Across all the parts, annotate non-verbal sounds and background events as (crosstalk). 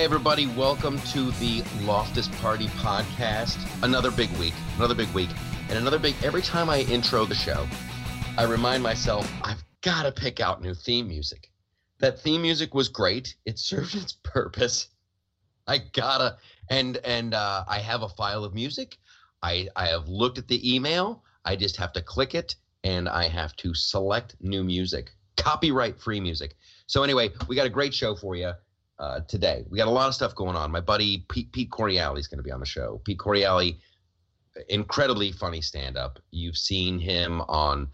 Hey, everybody, welcome to the Loftus Party podcast. Another big week, another big week, and another big. Every time I intro the show, I remind myself I've got to pick out new theme music. That theme music was great, it served (laughs) its purpose. I gotta, and and uh, I have a file of music. I I have looked at the email. I just have to click it, and I have to select new music, copyright free music. So anyway, we got a great show for you uh, today. We got a lot of stuff going on. My buddy Pete, Pete Correale is going to be on the show. Pete Correale, incredibly funny stand up. You've seen him on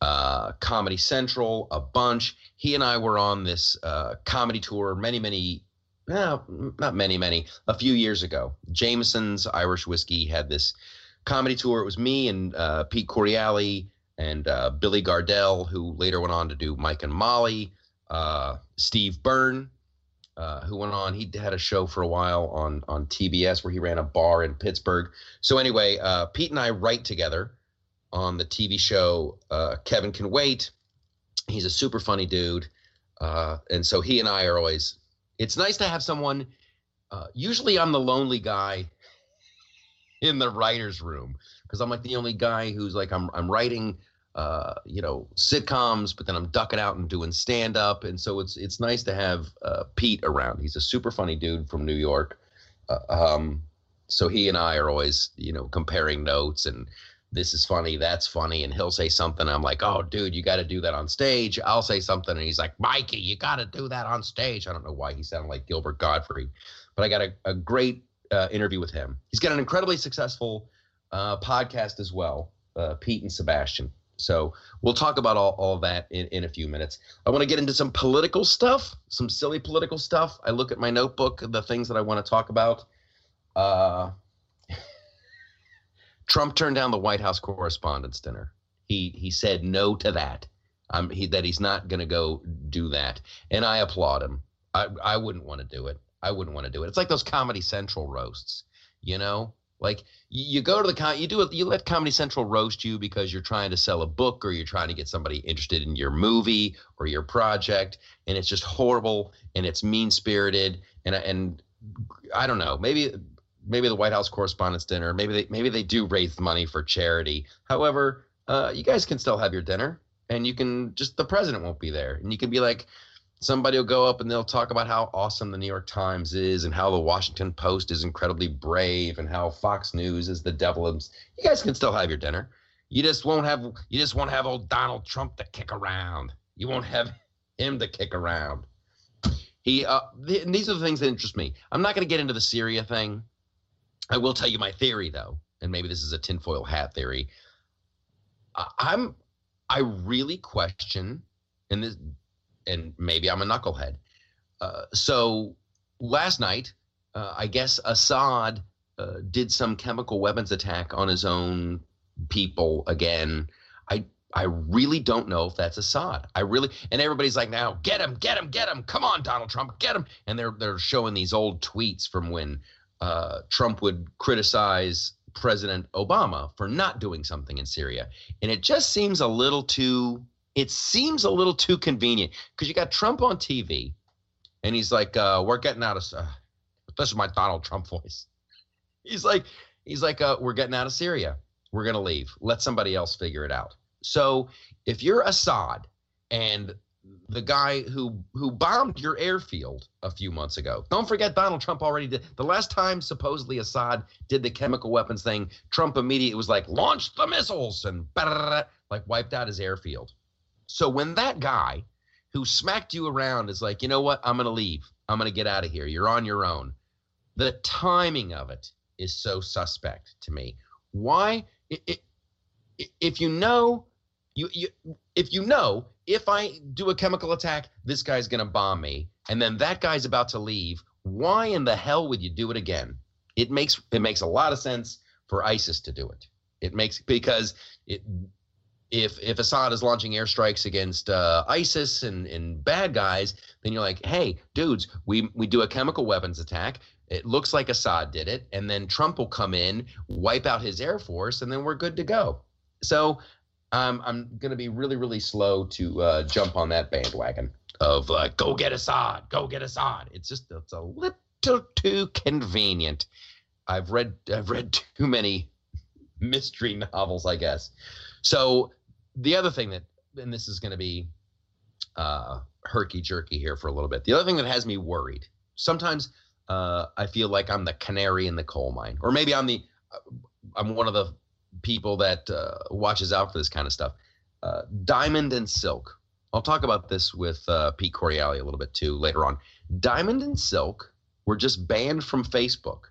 uh, Comedy Central a bunch. He and I were on this uh, comedy tour many, many, well, not many, many, a few years ago. Jameson's Irish Whiskey had this comedy tour. It was me and uh, Pete Correale and uh, Billy Gardell, who later went on to do Mike and Molly. Steve Byrne, uh, who went on. He had a show for a while on on TBS where he ran a bar in Pittsburgh. So anyway, uh, Pete and I write together on the TV show uh, Kevin Can Wait. He's a super funny dude, uh, and so he and I are always. It's nice to have someone. Uh, usually, I'm the lonely guy (laughs) in the writers' room because I'm like the only guy who's like I'm I'm writing uh, you know, sitcoms, but then I'm ducking out and doing stand up. And so it's it's nice to have uh, Pete around. He's a super funny dude from New York. Uh, um, so he and I are always, you know, comparing notes and this is funny, that's funny, and he'll say something. I'm like, oh, dude, you got to do that on stage. I'll say something, and he's like, Mikey, you got to do that on stage. I don't know why he sounded like Gilbert Gottfried, but I got a, a great uh, interview with him. He's got an incredibly successful uh, podcast as well, Pete and Sebastian. So we'll talk about all, all that in, in a few minutes. I want to get into some political stuff, some silly political stuff. I look at my notebook, the things that I want to talk about. Uh, (laughs) Trump turned down the White House Correspondents' Dinner. He he said no to that. Um, he, that he's not going to go do that, and I applaud him. I I wouldn't want to do it. I wouldn't want to do it. It's like those Comedy Central roasts, you know. Like you, go to the con, you do it, you let Comedy Central roast you because you're trying to sell a book or you're trying to get somebody interested in your movie or your project, and it's just horrible and it's mean spirited and and I don't know, maybe maybe the White House Correspondents' Dinner, maybe they maybe they do raise money for charity. However, uh, you guys can still have your dinner, and you can just the president won't be there, and you can be like, somebody will go up and they'll talk about how awesome the New York Times is and how the Washington Post is incredibly brave and how Fox News is the devil. You guys can still have your dinner. You just won't have you just won't have old Donald Trump to kick around. You won't have him to kick around. He uh, th- these are the things that interest me. I'm not going to get into the Syria thing. I will tell you my theory though, and maybe this is a tinfoil hat theory. I- I'm I really question, and this and maybe I'm a knucklehead. Uh, so last night, uh, I guess Assad uh, did some chemical weapons attack on his own people again. I I really don't know if that's Assad. I really and everybody's like now, get him, get him, get him. Come on, Donald Trump, get him. And they're they're showing these old tweets from when uh, Trump would criticize President Obama for not doing something in Syria, and it just seems a little too it seems a little too convenient because you got Trump on TV, and he's like, uh, "We're getting out of." Uh, (sighs) this is my Donald Trump voice. He's like, he's like, uh, "We're getting out of Syria. We're gonna leave. Let somebody else figure it out." So if you're Assad and the guy who who bombed your airfield a few months ago. Don't forget Donald Trump already did the last time supposedly Assad did the chemical weapons thing. Trump immediately was like launch the missiles and like wiped out his airfield. So when that guy who smacked you around is like, you know what, I'm going to leave. I'm going to get out of here. You're on your own. The timing of it is so suspect to me. Why? It, it, if you know, you, you if you know if I do a chemical attack, this guy's going to bomb me, and then that guy's about to leave. Why in the hell would you do it again? It makes it makes a lot of sense for ISIS to do it. It makes because it if if Assad is launching airstrikes against uh, ISIS and, and bad guys, then you're like, hey, dudes, we we do a chemical weapons attack. It looks like Assad did it, and then Trump will come in, wipe out his air force, and then we're good to go. So um, I'm going to be really, really slow to uh, jump on that bandwagon of like, go get Assad, go get Assad. It's just it's a little little too convenient. I've read I've read too many mystery novels, I guess. So the other thing that, and this is going to be uh, herky jerky here for a little bit. The other thing that has me worried. Sometimes uh, I feel like I'm the canary in the coal mine, or maybe I'm the I'm one of the people that uh, watches out for this kind of stuff. Uh, Diamond and Silk. I'll talk about this with uh, Pete Correale a little bit too later on. Diamond and Silk were just banned from Facebook.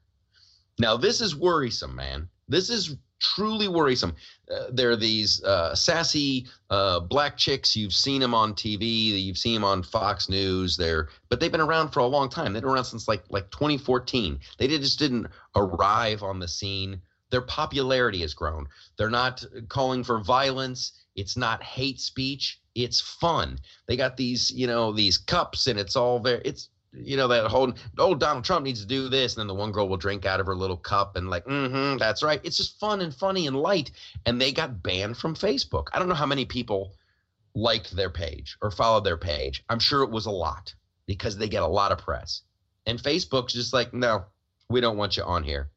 Now this is worrisome, man. This is truly worrisome. Uh, there are these uh, sassy uh, black chicks. You've seen them on TV. You've seen them on Fox News. They're but they've been around for a long time. They've been around since like like 2014. They just didn't arrive on the scene. Their popularity has grown. They're not calling for violence. It's not hate speech. It's fun. They got these, you know, these cups, and it's all there. It's you know that whole oh Donald Trump needs to do this, and then the one girl will drink out of her little cup and like, mm-hmm, that's right. It's just fun and funny and light. And they got banned from Facebook. I don't know how many people liked their page or followed their page. I'm sure it was a lot because they get a lot of press. And Facebook's just like, no, we don't want you on here.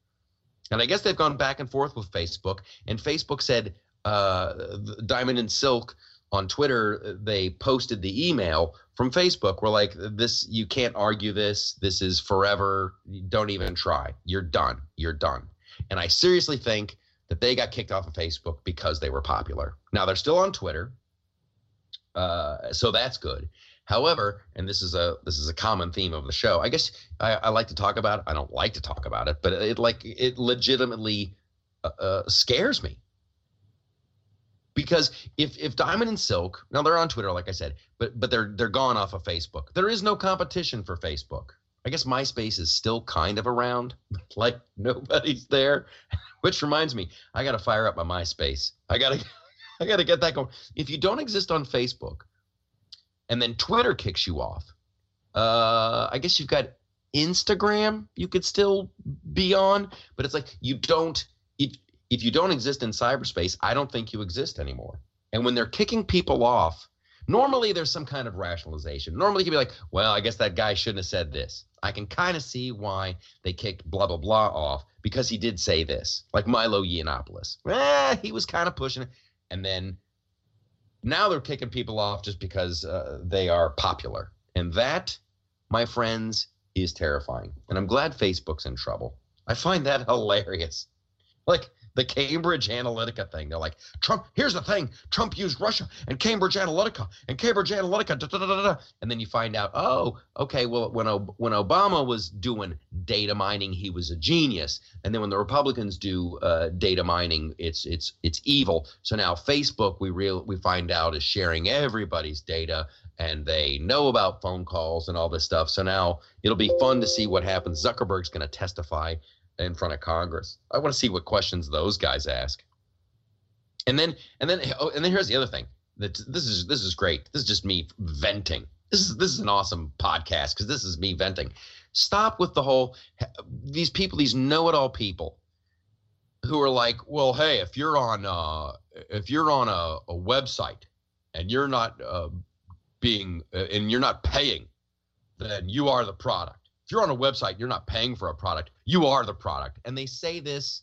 And I guess they've gone back and forth with Facebook. And Facebook said, uh, Diamond and Silk on Twitter, they posted the email from Facebook were like, this, you can't argue this. This is forever. Don't even try. You're done. You're done. And I seriously think that they got kicked off of Facebook because they were popular. Now they're still on Twitter. Uh, so that's good. However, and this is a this is a common theme of the show. I guess I, I like to talk about it. I don't like to talk about it, but it like it legitimately uh, uh, scares me because if if Diamond and Silk now they're on Twitter, like I said, but but they're they're gone off of Facebook. There is no competition for Facebook. I guess MySpace is still kind of around, (laughs) like nobody's there. (laughs) Which reminds me, I got to fire up my MySpace. I got to (laughs) I got to get that going. If you don't exist on Facebook, and then Twitter kicks you off, uh, I guess you've got Instagram. You could still be on, but it's like you don't. If you don't exist in cyberspace, I don't think you exist anymore. And when they're kicking people off, normally there's some kind of rationalization. Normally you'd be like, well, I guess that guy shouldn't have said this. I can kind of see why they kicked blah blah blah off because he did say this, like Milo Yiannopoulos. Eh, he was kind of pushing it, and then now they're kicking people off just because uh, they are popular, and that, my friends, is terrifying. And I'm glad Facebook's in trouble. I find that (laughs) hilarious. Like the Cambridge Analytica thing. They're like, Trump, here's the thing Trump used Russia and Cambridge Analytica and Cambridge Analytica, da, da, da, and then you find out, oh, okay, well, when, when Obama was doing data mining, he was a genius. And then when the Republicans do uh, data mining, it's it's it's evil. So now Facebook, we real we find out is sharing everybody's data and they know about phone calls and all this stuff. So now it'll be fun to see what happens. Zuckerberg's going to testify in front of Congress. I want to see what questions those guys ask. And then and then oh, and then here's the other thing. That this is this is great. This is just me venting. This is this is an awesome podcast because this is me venting. Stop with the whole these people, these know-it-all people who are like, well, hey, if you're on uh, if you're on a, a website and you're not uh, being uh, and you're not paying, then you are the product if you're on a website, you're not paying for a product. You are the product. And they say this,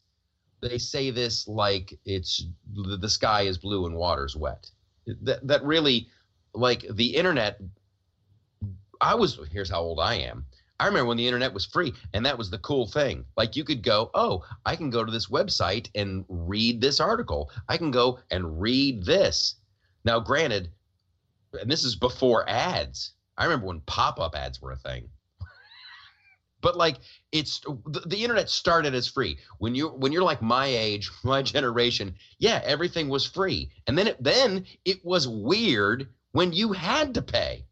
they say this like it's the sky is blue and water's wet. That that really, like the internet. I was here's how old I am. I remember when the internet was free, and that was the cool thing. Like you could go, oh, I can go to this website and read this article. I can go and read this. Now, granted, and this is before ads. I remember when pop-up ads were a thing but like it's the, the, internet started as free. When you when you're like my age (laughs) my generation yeah everything was free. And then it then it was weird when you had to pay.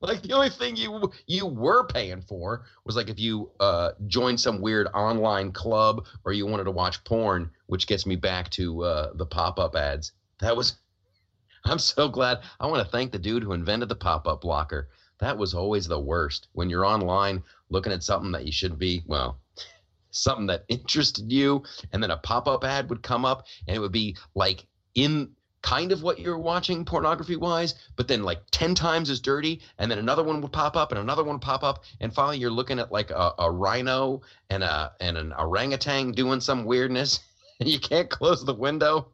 Like the only thing you you were paying for was like if you uh joined some weird online club or you wanted to watch porn which gets me back to uh the pop-up ads. That was (laughs) i'm so glad. I want to thank the dude who invented the pop-up blocker that was always the worst when you're online looking at something that you should be, well, (laughs) something that interested you, and then a pop up ad would come up and it would be like in kind of what you're watching pornography wise, but then like 10 times as dirty. And then another one would pop up and another one pop up. And finally you're looking at like a, a rhino and a and an orangutan doing some weirdness. (laughs) And you can't close the window.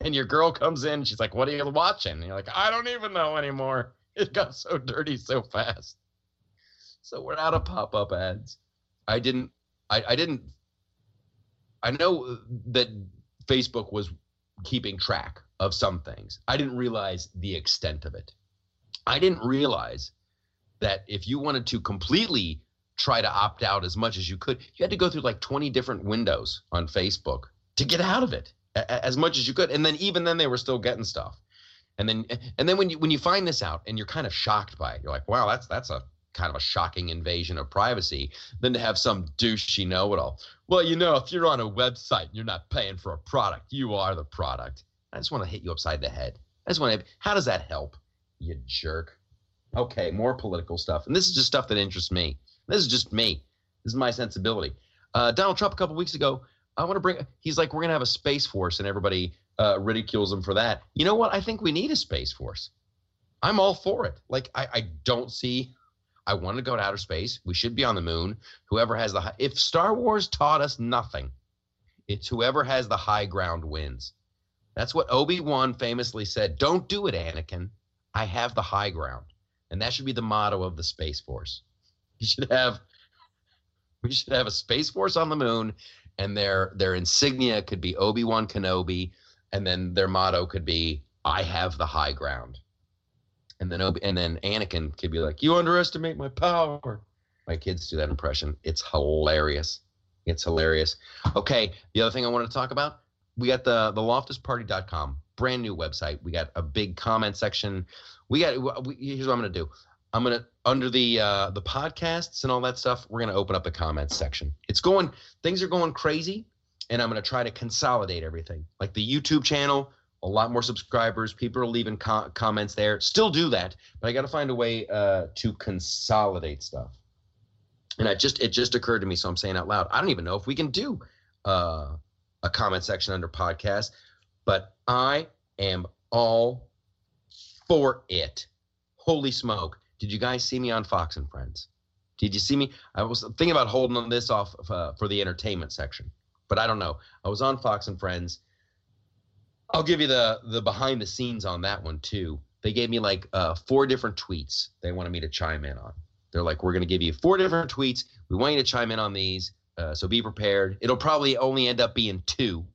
And your girl comes in, she's like, What are you watching? And you're like, I don't even know anymore. (laughs) It got so dirty so fast. So we're out of pop-up ads. I didn't I, I didn't I know that Facebook was keeping track of some things. I didn't realize the extent of it. I didn't realize that if you wanted to completely try to opt out as much as you could, you had to go through like 20 different windows on Facebook to get out of it as much as you could. And then even then they were still getting stuff. And then and then when you when you find this out and you're kind of shocked by it, you're like, wow, that's that's a kind of a shocking invasion of privacy than to have some douchey know-it-all. Well, you know, if you're on a website and you're not paying for a product, you are the product. I just want to hit you upside the head. I just want to. How does that help? You jerk. Okay, more political stuff, and this is just stuff that interests me. This is just me. This is my sensibility. Uh, Donald Trump a couple weeks ago. I want to bring. He's like, we're gonna have a space force, and everybody uh, ridicules him for that. You know what? I think we need a space force. I'm all for it. Like, I, I don't see. I want to go to outer space. We should be on the moon. Whoever has the if Star Wars taught us nothing, it's whoever has the high ground wins. That's what Obi Wan famously said. Don't do it, Anakin. I have the high ground, and that should be the motto of the Space Force. You should have. We should have a Space Force on the moon, and their their insignia could be Obi Wan Kenobi, and then their motto could be "I have the high ground." And then Obi, and then Anakin could be like, "You underestimate my power." My kids do that impression. It's hilarious. It's hilarious. Okay, the other thing I want to talk about, we got the the loftusparty.com, brand new website. We got a big comment section. We got we, here's what I'm going to do. I'm gonna under the uh, the podcasts and all that stuff. We're gonna open up the comments section. It's going things are going crazy, and I'm gonna try to consolidate everything. Like the YouTube channel, a lot more subscribers. People are leaving co- comments there. Still do that, but I got to find a way uh, to consolidate stuff. And I just it just occurred to me, so I'm saying out loud. I don't even know if we can do uh, a comment section under podcast, but I am all for it. Holy smoke! Did you guys see me on Fox and Friends? Did you see me? I was thinking about holding on this off uh, for the entertainment section, but I don't know. I was on Fox and Friends. I'll give you the the behind the scenes on that one too. They gave me like uh, four different tweets they wanted me to chime in on. They're like, we're going to give you four different tweets. We want you to chime in on these, uh, so be prepared. It'll probably only end up being two.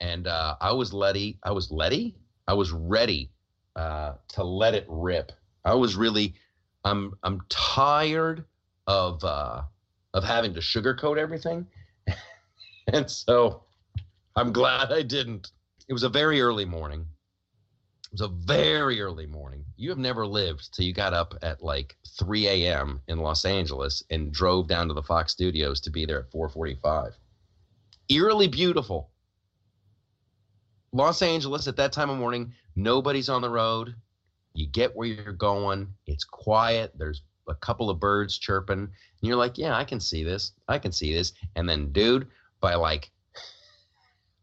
And uh, I was ready. I was ready. I was ready uh, to let it rip. I was really I'm I'm tired of uh, of having to sugarcoat everything, (laughs) and so I'm glad I didn't. It was a very early morning. It was a very early morning. You have never lived till you got up at like 3 a.m. in Los Angeles and drove down to the Fox Studios to be there at 4:45. Eerily beautiful. Los Angeles at that time of morning, nobody's on the road. You get where you're going. It's quiet. There's a couple of birds chirping. And you're like, yeah, I can see this. I can see this. And then, dude, by like,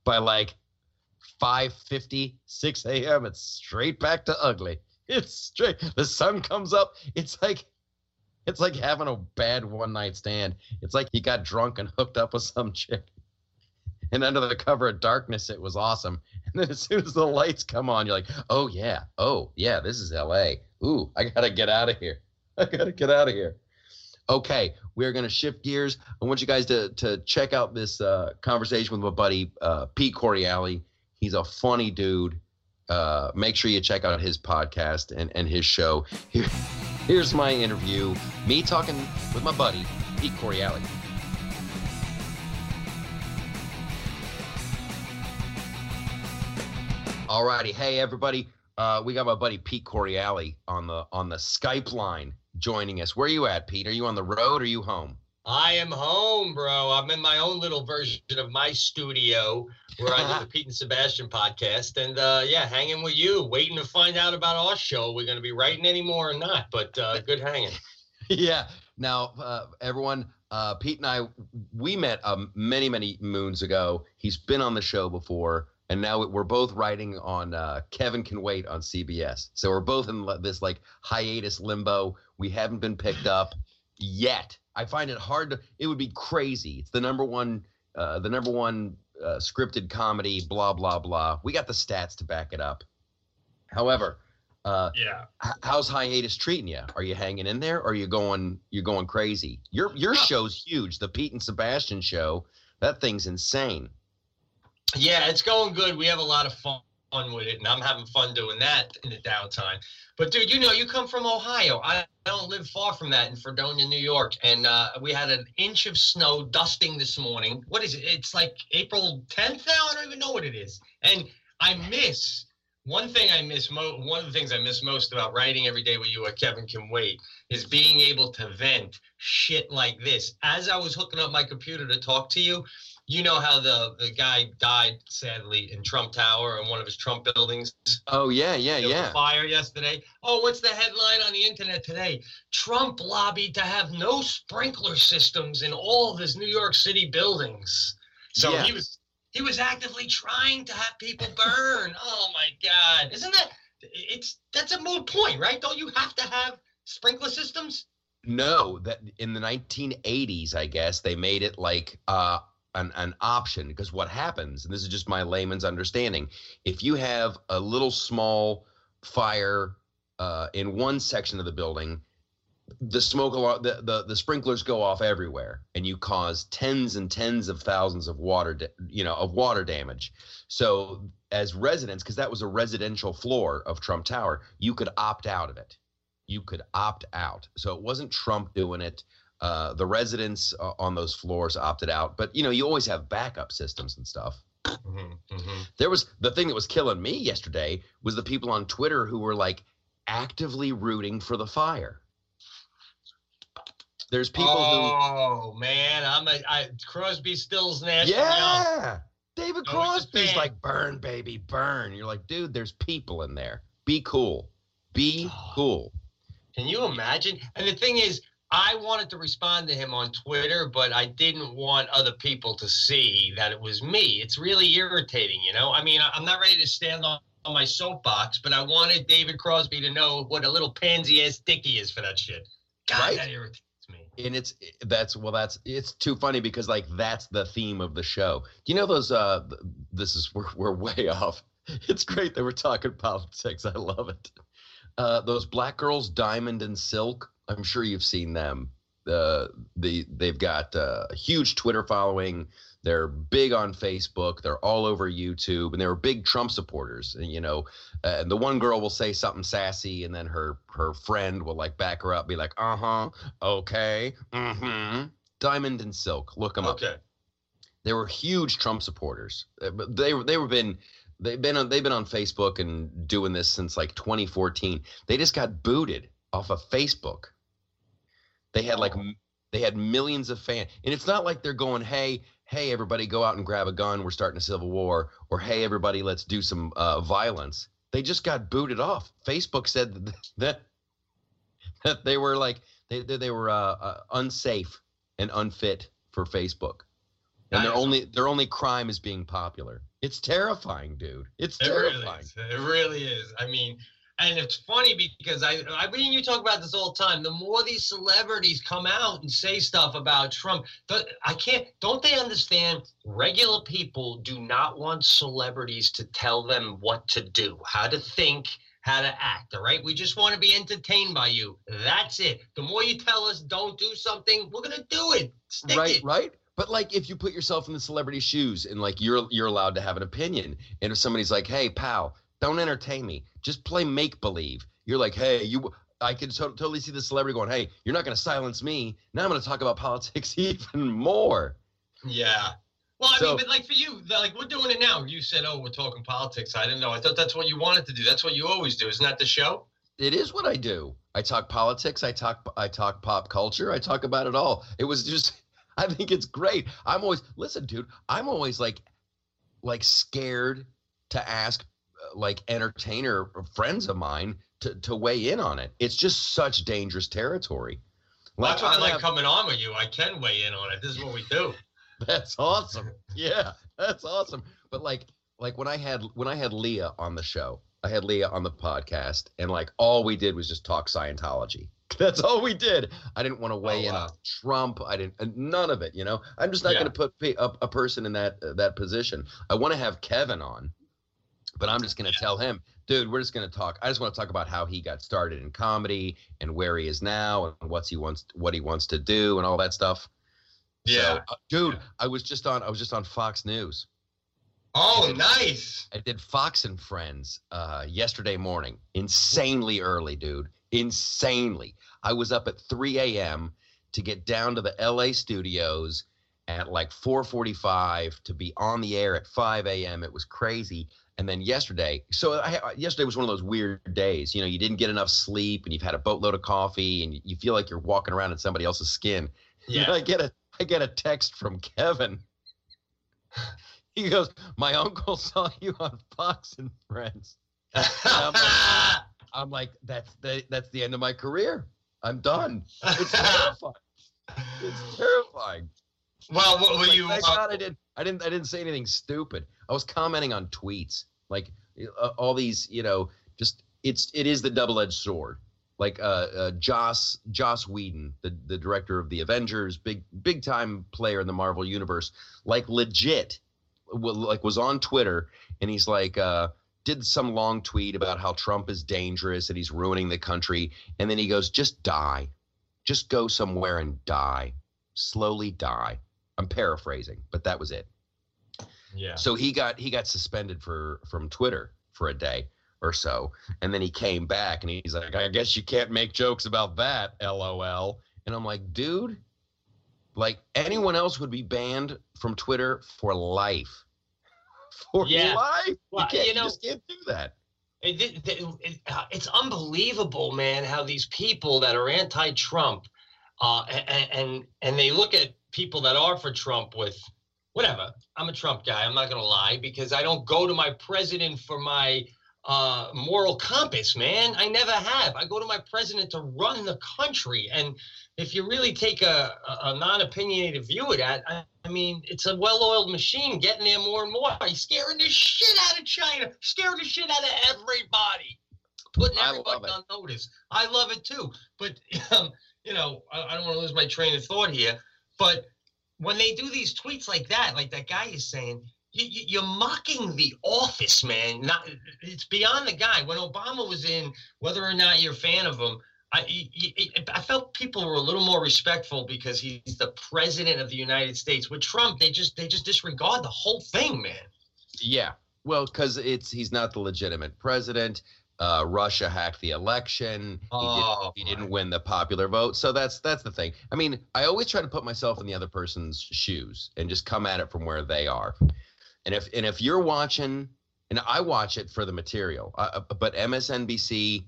by like 5:50, 6 a.m., it's straight back to ugly. It's straight. The sun comes up. It's like, it's like having a bad one night stand. It's like you got drunk and hooked up with some chick. And under the cover of darkness, it was awesome. And then as soon as the lights come on, you're like, oh, yeah. Oh, yeah, this is LA. Ooh, I got to get out of here. I got to get out of here. Okay, we're going to shift gears. I want you guys to, to check out this uh, conversation with my buddy, uh, Pete Correale. He's a funny dude. Uh, make sure you check out his podcast and, and his show. Here, here's my interview me talking with my buddy, Pete Correale. Alrighty, hey everybody. Uh, we got my buddy Pete Correale on the on the Skype line joining us. Where are you at, Pete? Are you on the road or are you home? I am home, bro. I'm in my own little version of my studio where I do the (laughs) Pete and Sebastian podcast. And uh, yeah, hanging with you, waiting to find out about our show. We're going to be writing anymore or not, but uh, good hanging. (laughs) yeah. Now, uh, everyone, uh, Pete and I, we met um, many, many moons ago. He's been on the show before. and now we're both writing on uh, Kevin Can Wait on CBS. So we're both in this like hiatus limbo. We haven't been picked up yet. I find it hard to. It would be crazy. It's the number one, uh, the number one uh, scripted comedy. Blah blah blah. We got the stats to back it up. However, uh, yeah. h- how's hiatus treating you? Are you hanging in there? Or are you going? You're going crazy. Your your show's huge. The Pete and Sebastian show. That thing's insane. Yeah, it's going good. We have a lot of fun with it, and I'm having fun doing that in the downtime. But dude, you know, you come from Ohio. I, I don't live far from that in Fredonia, New York, and uh, we had an inch of snow dusting this morning. What is it? It's like April 10th now. I don't even know what it is. And I miss one thing. I miss mo- One of the things I miss most about writing every day with you at Kevin Can Wait is being able to vent shit like this. As I was hooking up my computer to talk to you, you know how the the guy died sadly in Trump Tower in one of his Trump buildings. Oh yeah, yeah, There was a yeah. Fire yesterday. Oh, what's the headline on the internet today? Trump lobbied to have no sprinkler systems in all of his New York City buildings. So Yeah. he was he was actively trying to have people burn. (laughs) oh my God! Isn't that it's that's a moot point, right? Don't you have to have sprinkler systems? No, that in the 1980s, I guess they made it like uh, an an option because what happens, and this is just my layman's understanding, if you have a little small fire uh, in one section of the building, the smoke alarm, the, the the sprinklers go off everywhere, and you cause tens and tens of thousands of water, da- you know, of water damage. So as residents, because that was a residential floor of Trump Tower, you could opt out of it you could opt out. So it wasn't Trump doing it. Uh, the residents uh, on those floors opted out, but you know you always have backup systems and stuff. Mm-hmm, There was the thing that was killing me yesterday was the people on Twitter who were like actively rooting for the fire. There's people who oh man, I'm a I, Crosby, Stills, Nash, yeah, David Crosby's like burn baby burn. You're like dude, there's people in there. Be cool. Be cool. Can you imagine? And the thing is, I wanted to respond to him on Twitter, but I didn't want other people to see that it was me. It's really irritating, you know? I mean, I'm not ready to stand on, on my soapbox, but I wanted David Crosby to know what a little pansy ass dick he is for that shit. God, Right. that irritates me. and it's that's well that's it's too funny because like that's the theme of the show do you know those uh this is we're, we're way (laughs) off it's great that we're talking politics i love it uh those black girls diamond and silk i'm sure you've seen them. Uh the they've got uh, a huge twitter following. They're big on facebook. They're all over youtube. And they were big trump supporters. And you know uh, and the one girl will say something sassy and then her her friend will like back her up be like uh-huh. Okay. Mm-hmm. Diamond and silk. Look them up. Okay. they were huge trump supporters. Uh, but they were they were been they've been on they've been on facebook and doing this since like 2014 they just got booted off of facebook they had like they had millions of fans and it's not like they're going hey hey everybody go out and grab a gun. We're starting a civil war or hey everybody let's do some uh, violence. They just got booted off. Facebook said (laughs) that that, they were like they, they, they were uh, uh, unsafe and unfit for facebook. And their only their only crime is being popular. It's terrifying dude. It's It really terrifying. is. It really is. I mean, and it's funny because I, I mean, you talk about this all the time. The more these celebrities come out and say stuff about Trump, the, I can't. Don't they understand? Regular people do not want celebrities to tell them what to do, how to think, how to act. All right, we just want to be entertained by you. That's it. The more you tell us don't do something, we're gonna do it. Stick right it. right but like if you put yourself in the celebrity shoes and like you're you're allowed to have an opinion and if somebody's like hey pal don't entertain me just play make believe you're like hey you i could to- totally see the celebrity going hey you're not going to silence me now i'm going to talk about (laughs) politics even more Yeah. Well, I So- mean, but like for you, like we're doing it now. You said, "Oh, we're talking politics." I didn't know. I thought that's what you wanted to do. That's what you always do. Isn't that the show? it is what i do i talk politics i talk i talk pop culture i talk about it all it was just (laughs) i think it's great i'm always listen dude i'm always like like scared to ask like entertainer friends of mine to, to weigh in on it it's just such dangerous territory Well, that's why I like have- coming on with you. I can weigh in on it. This is what we do. (laughs) That's awesome. Yeah, that's awesome. But like, like when I had when I had Leah on the show, I had Leah on the podcast, and like all we did was just talk Scientology. (laughs) That's all we did. I didn't want to weigh Oh, in on Trump. I didn't none of it. You know, I'm just not Yeah. going to put a, a person in that uh, that position. I want to have Kevin on, but I'm just going to tell him, dude, we're just going to talk. I just want to talk about how he got started in comedy and where he is now and what's he wants what he wants to do and all that stuff. Yeah. So, uh, dude, I was just on I was just on Fox News. Oh, nice. I did Fox and Friends uh, yesterday morning. Insanely early, dude. Insanely. I was up at 3 a.m. to get down to the LA studios at like 4:45 to be on the air at 5 a.m. It was crazy. And then yesterday, so I, yesterday was one of those weird days. You know, you didn't get enough sleep, and you've had a boatload of coffee, and you feel like you're walking around in somebody else's skin. (laughs) Yeah. I get a I get a text from Kevin. (laughs) He goes, "My uncle saw you on Fox and Friends." (laughs) I'm like, "That's the that's the end of my career. I'm done. It's terrifying. It's terrifying." well, what were Like, you? thank uh, God I didn't I didn't I didn't say anything stupid. I was commenting on tweets, like uh, all these, you know, just it's it is the double edged sword. Like uh, uh, Joss Joss Whedon, the the director of the Avengers, big big time player in the Marvel universe, like legit, like was on Twitter and he's like uh, did some long tweet about how Trump is dangerous and he's ruining the country, and then he goes, just die, just go somewhere and die, slowly die. I'm paraphrasing, but that was it. yeah. So he got he got suspended for from Twitter for a day or so, and then he came back and he's like, "I guess you can't make jokes about that, lol." And I'm like, "Dude, like anyone else would be banned from Twitter for life, (laughs) for Yeah. life. Well, you, can't, you know- just can't do that." It, it, it- it- uh, it's unbelievable, man, how these people that are anti-Trump, uh, and, and and they look at people that are for Trump with whatever. I'm a Trump guy. I'm not gonna lie because I don't go to my president for my uh, moral compass, man. I never have. I go to my president to run the country, and if you really take a, a, a non-opinionated view of that, I, I mean, it's a well-oiled machine getting there more and more. He's scaring the shit out of China, scaring the shit out of everybody, putting everybody on notice. I love it too, but (laughs) um, you know, I, I don't want to lose my train of thought here. But when they do these tweets like that, like that guy is saying, you, you're mocking the office, man. Not it's beyond the guy. When Obama was in, whether or not you're a fan of him, I, I felt people were a little more respectful because he's the president of the United States. With Trump, they just they just disregard the whole thing, man. Yeah. Well, because it's he's not the legitimate president. Uh, Russia hacked the election. He, Oh, didn't, he didn't win the popular vote. So that's that's the thing. I mean, I always try to put myself in the other person's shoes and just come at it from where they are. And if and if you're watching, and I watch it for the material, uh, uh, but MSNBC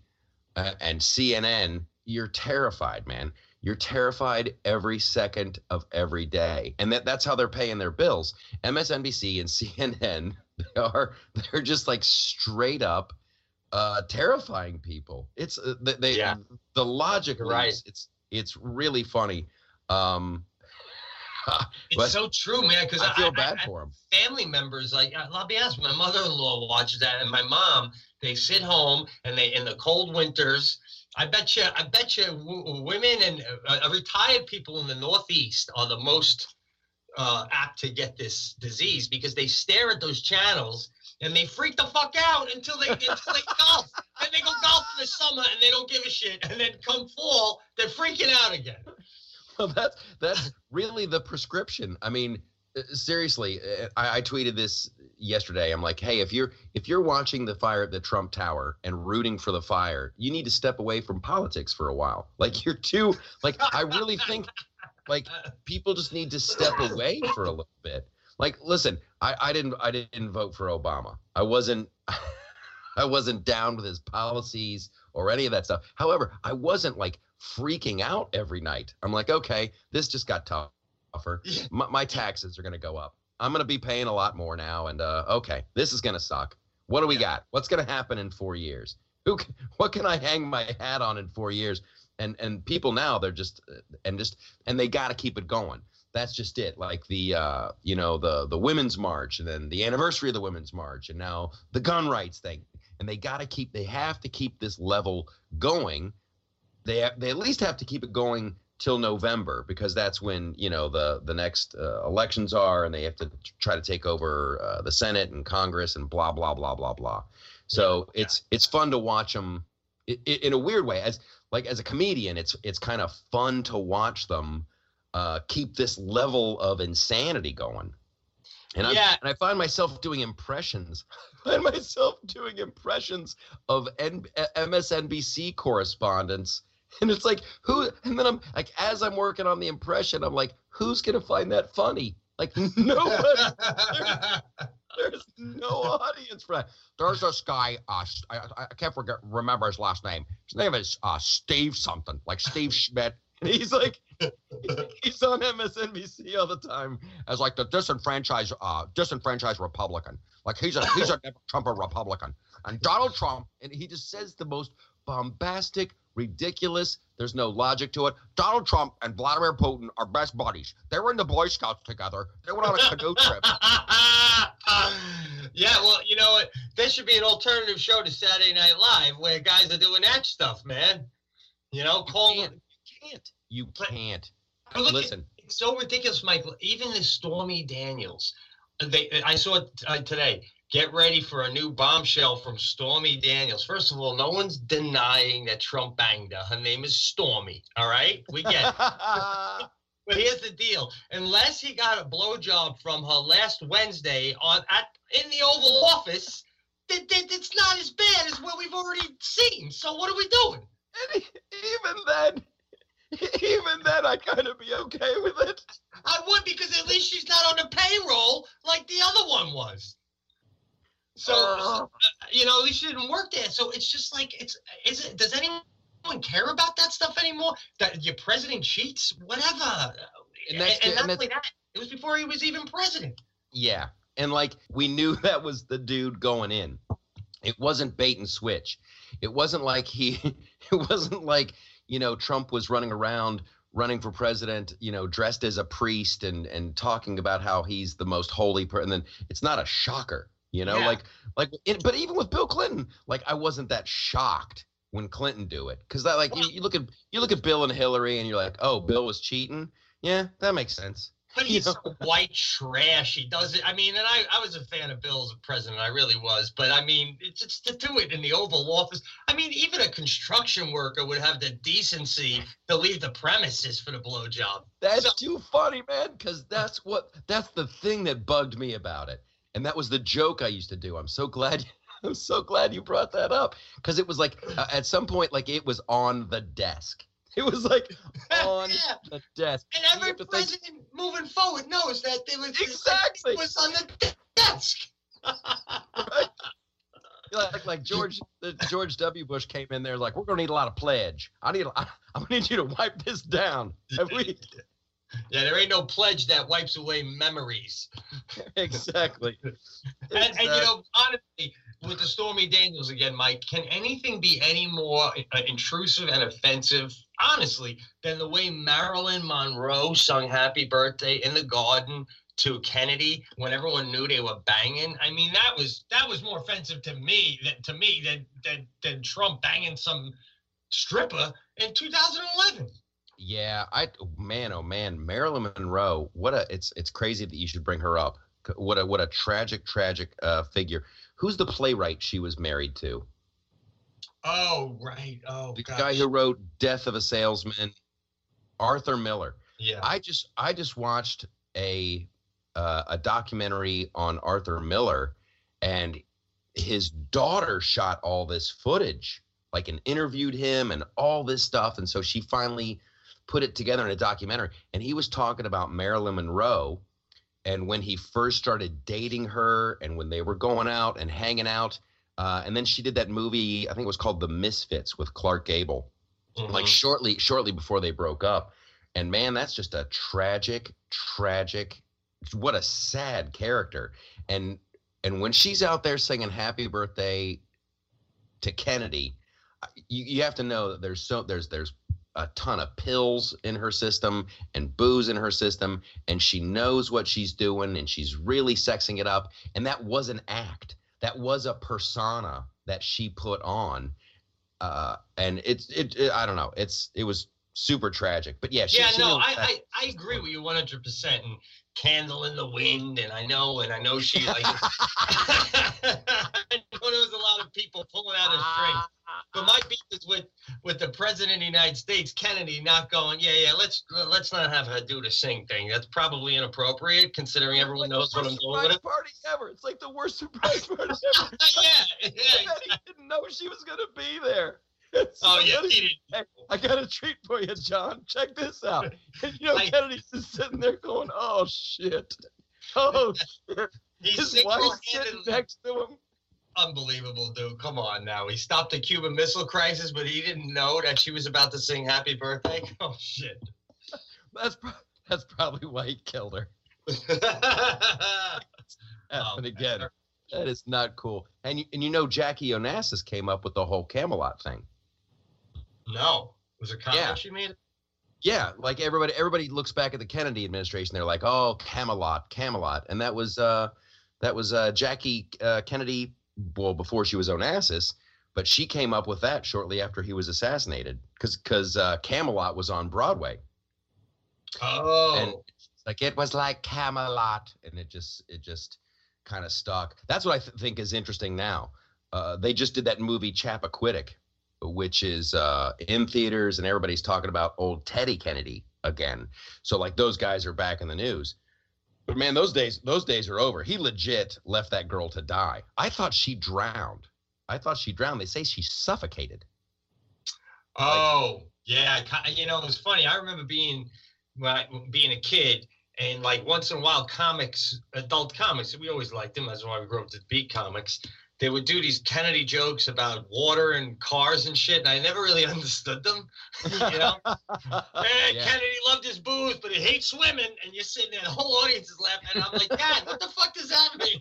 uh, and CNN, you're terrified, man. You're terrified every second of every day, and that, that's how they're paying their bills. MSNBC and (laughs) CNN, they are they're just like straight up uh, terrifying people. It's uh, they, Yeah. the logic right. It's it's really funny. Um, (laughs) It's so true, man. Because I feel bad I, for them. family members like I'll be honest, my mother-in-law watches that, and my mom. They sit home and they in the cold winters. I bet you, I bet you, w- women and uh, uh, retired people in the Northeast are the most uh, apt to get this disease because they stare at those channels and they freak the fuck out until they until they golf. And they go golf in the summer and they don't give a shit. And then come fall, they're freaking out again. Well, that's that's really the prescription. I mean, uh, seriously, uh, I, I tweeted this yesterday. I'm like, hey, if you're if you're watching the fire at the Trump Tower and rooting for the fire, you need to step away from politics for a while. Like you're too like I really think like people just need to step away for a little bit. Like, listen, I, I didn't I didn't vote for Obama. I wasn't (laughs) I wasn't down with his policies or any of that stuff. However, I wasn't like freaking out every night. I'm like, okay, this just got tougher. (laughs) My, my taxes are going to go up. I'm going to be paying a lot more now. And uh, okay, this is going to suck. What do we got? What's going to happen in four years? Who? c- What can I hang my hat on in four years? And and people now they're just uh, and just and they got to keep it going. That's just it. Like the uh, you know the the women's march, and then the anniversary of the women's march, and now the gun rights thing. And they got to keep. They have to keep this level going. They have, they at least have to keep it going till November because that's when you know the the next uh, elections are, and they have to try to take over uh, the Senate and Congress and blah blah blah blah blah. So yeah. it's it's fun to watch them it, it, in a weird way. As like as a comedian, it's it's kind of fun to watch them uh, keep this level of insanity going. And, yeah. and I find myself doing impressions. (laughs) I find myself doing impressions of N- MSNBC correspondents (laughs) and it's like who and then i'm like as i'm working on the impression i'm like who's gonna find that funny like (laughs) nobody there's, there's, no audience for that there's this guy uh, I, I can't forget remember his last name his name is uh, steve something like steve schmidt (laughs) he's like he's on msnbc all the time as like the disenfranchised uh disenfranchised republican like he's a he's a (laughs) trump republican and donald trump and he just says the most bombastic ridiculous. There's no logic to it. Donald Trump and Vladimir Putin are best buddies. They were in the Boy Scouts together. They went on a canoe trip. (laughs) yeah, well, you know what? There should be an alternative show to Saturday Night Live where guys are doing that stuff, man. You know, call you can't. You can't. But look, Listen, it's so ridiculous, Michael. Even the Stormy Daniels, they I saw it uh, today get ready for a new bombshell from Stormy Daniels. First of all, no one's denying that Trump banged her. Her name is Stormy. All right, we get it. (laughs) but here's the deal: unless he got a blowjob from her last Wednesday on at in the Oval Office, it, it, it's not as bad as what we've already seen. So what are we doing? And even then. (laughs) Even then, I'd kind of be okay with it. I would because at least she's not on the payroll like the other one was. So, uh, you know, at least she didn't work there. So it's just like it's is it does anyone care about that stuff anymore? That your president cheats, whatever. And, that's, and, and not only that, it was before he was even president. Yeah, and like we knew (laughs) that was the dude going in. It wasn't bait and switch. It wasn't like he. (laughs) It wasn't like you know Trump was running around running for president, you know, dressed as a priest and and talking about how he's the most holy person. And then it's not a shocker you know, yeah. like like it, but even with Bill Clinton, like I wasn't that shocked when Clinton do it because that like you, you, look at you look at Bill and Hillary and you're like, oh, Bill was cheating. Yeah, that makes sense. But he's white trash. He does it. I mean, and I, I was a fan of Bill as a president. I really was. But I mean, it's just to do it in the Oval Office. I mean, even a construction worker would have the decency to leave the premises for the blowjob. That's so, too funny, man. Because that's what that's the thing that bugged me about it and that was the joke I used to do. I'm so glad. (laughs) I'm so glad you brought that up because it was like uh, at some point, like it was on the desk. It was like (laughs) on yeah. the desk. And every president think... moving forward knows that there was exactly was on the desk. (laughs) right? Like, like George, the George W. Bush came in there like, we're gonna need a lot of pledge. I need, I, I'm gonna need you to wipe this down. Have we? (laughs) Yeah, there ain't no pledge that wipes away memories. (laughs) exactly. (laughs) and, exactly. and, you know, honestly, with the Stormy Daniels again, Mike, can anything be any more uh, intrusive and offensive, honestly, than the way Marilyn Monroe sung "Happy Birthday" in the garden to Kennedy when everyone knew they were banging? I mean, that was that was more offensive to me than to me than than, than Trump banging some stripper in 2011. Yeah, I man, oh man, Marilyn Monroe. What a it's it's crazy that you should bring her up. What a what a tragic tragic uh, figure. Who's the playwright she was married to? Oh right. Oh, the gosh. guy who wrote Death of a Salesman, Arthur Miller. Yeah. I just I just watched a uh, a documentary on Arthur Miller, and his daughter shot all this footage, like and interviewed him and all this stuff, and so she finally put it together in a documentary. And he was talking about Marilyn Monroe and when he first started dating her and when they were going out and hanging out. Uh, and then she did that movie, I think it was called The Misfits with Clark Gable, mm-hmm. like shortly shortly before they broke up. And man, that's just a tragic, tragic, what a sad character. And and when she's out there singing "Happy Birthday" to Kennedy, you, you have to know that there's so there's there's a ton of pills in her system and booze in her system, and she knows what she's doing, and she's really sexing it up. And that was an act. That was a persona that she put on. Uh, and it's it, it I don't know. It's it was super tragic. But yeah, she, yeah, she no, I, I, I agree with you 100. percent And candle in the wind, and I know, and I know she like. (laughs) (laughs) I know there was a lot of people pulling out a string, but my beef is with with the president of the United States, Kennedy, not going. Yeah, yeah, let's let's not have her do the sing thing. That's probably inappropriate, considering everyone like knows what I'm doing with it. Party ever. It's like the worst surprise (laughs) party ever. yeah, yeah. he didn't know she was gonna be there. (laughs) oh yeah, he did. Hey, I got a treat for you, John. Check this out. (laughs) And, you know, I, Kennedy's just sitting there going, "Oh shit, oh (laughs) shit." He's His wife's sitting next to him. Unbelievable, dude. Come on now. He stopped the Cuban Missile Crisis, but he didn't know that she was about to sing "Happy Birthday." Oh shit. That's pro- that's probably why he killed her. oh, and again, man. that is not cool. And you, and you know Jackie Onassis came up with the whole Camelot thing. No, was it comment yeah. she made? Yeah, like everybody, everybody looks back at the Kennedy administration. They're like, "Oh, Camelot, Camelot," and that was uh, that was uh, Jackie uh, Kennedy. Well, before she was Onassis, but she came up with that shortly after he was assassinated, because because uh, Camelot was on Broadway. Oh, and like it was like Camelot, and it just it just kind of stuck. That's what I th- think is interesting now. Uh, they just did that movie Chappaquiddick which is uh, in theaters, and everybody's talking about old Teddy Kennedy again. So like those guys are back in the news. But man, those days those days are over. He legit left that girl to die. I thought she drowned. I thought she drowned. They say she suffocated. Oh like, yeah, you know it was funny. I remember being being a kid and like once in a while comics, adult comics. We always liked them. That's why we grew up to be comics they would do these Kennedy jokes about water and cars and shit, and I never really (laughs) understood them. you know, (laughs) hey, yeah. Kennedy loved his booze, but he hates swimming, and you're sitting there, the whole audience is laughing, and I'm like, Dad, what the fuck does that mean?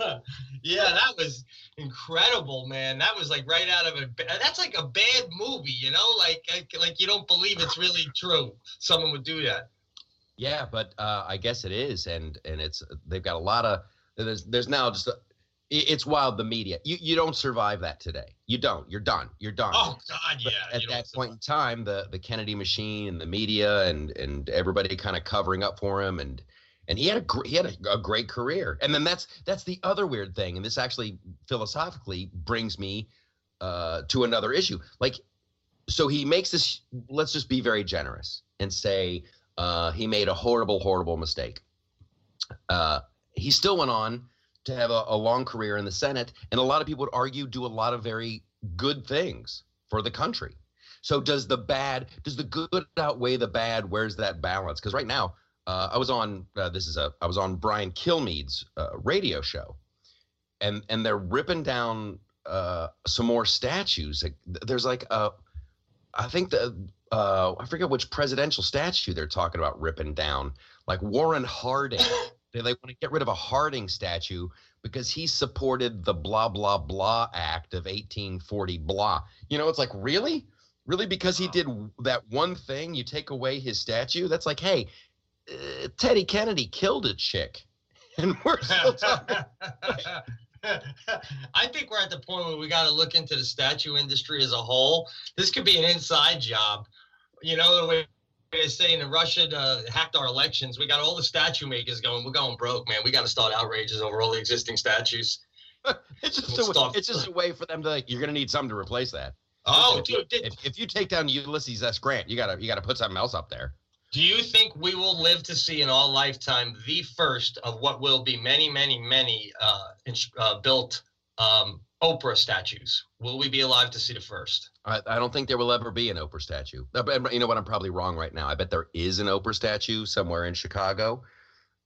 (laughs) yeah, that was incredible, man. That was like right out of a. That's like a bad movie, you know, like like you don't believe it's really true. Someone would do that. Yeah, but uh, I guess it is, and and it's they've got a lot of there's there's now just a, it's wild the media. You you don't survive that today. You don't. You're done. You're done. Oh God, yeah. But at that point in time, the the Kennedy machine and the media and and everybody kind of covering up for him and and he had a he had a, a, great career. And then that's that's the other weird thing, and this actually philosophically brings me uh, to another issue. Like, so he makes this. Let's just be very generous and say uh, he made a horrible, horrible mistake. Uh, he still went on to have a, a, long career in the Senate, and a lot of people would argue do a lot of very good things for the country. So does the bad, does the good outweigh the bad? Where's that balance? Because right now, uh, I was on uh, this is a I was on Brian Kilmeade's uh, radio show, and and they're ripping down uh, some more statues. There's like a, I think the uh, I forget which presidential statue they're talking about ripping down, like Warren Harding. (laughs) they, they want to get rid of a Harding statue because he supported the blah blah blah act of 1840 blah. You know, it's like really, really because he did that one thing. You take away his statue. That's like, hey, uh, Teddy Kennedy killed a chick, (laughs) and we're still (laughs) talking. I think we're at the point where we got to look into the statue industry as a whole. This could be an inside job you know, the way they're say in Russia uh, hacked our elections, we got all the statue makers going, we're going broke, man. We got to start outrages over all the existing statues. (laughs) it's just we'll a, it's just a way for them to like, you're going to need something to replace that. Oh, if dude, you, if, if you take down Ulysses S. Grant, you gotta you gotta put something else up there. Do you think we will live to see in our lifetime the first of what will be many, many, many uh, uh, built um, Oprah statues? Will we be alive to see the first? I, I don't think there will ever be an Oprah statue. You know what? I'm probably wrong right now. I bet there is an Oprah statue somewhere in Chicago.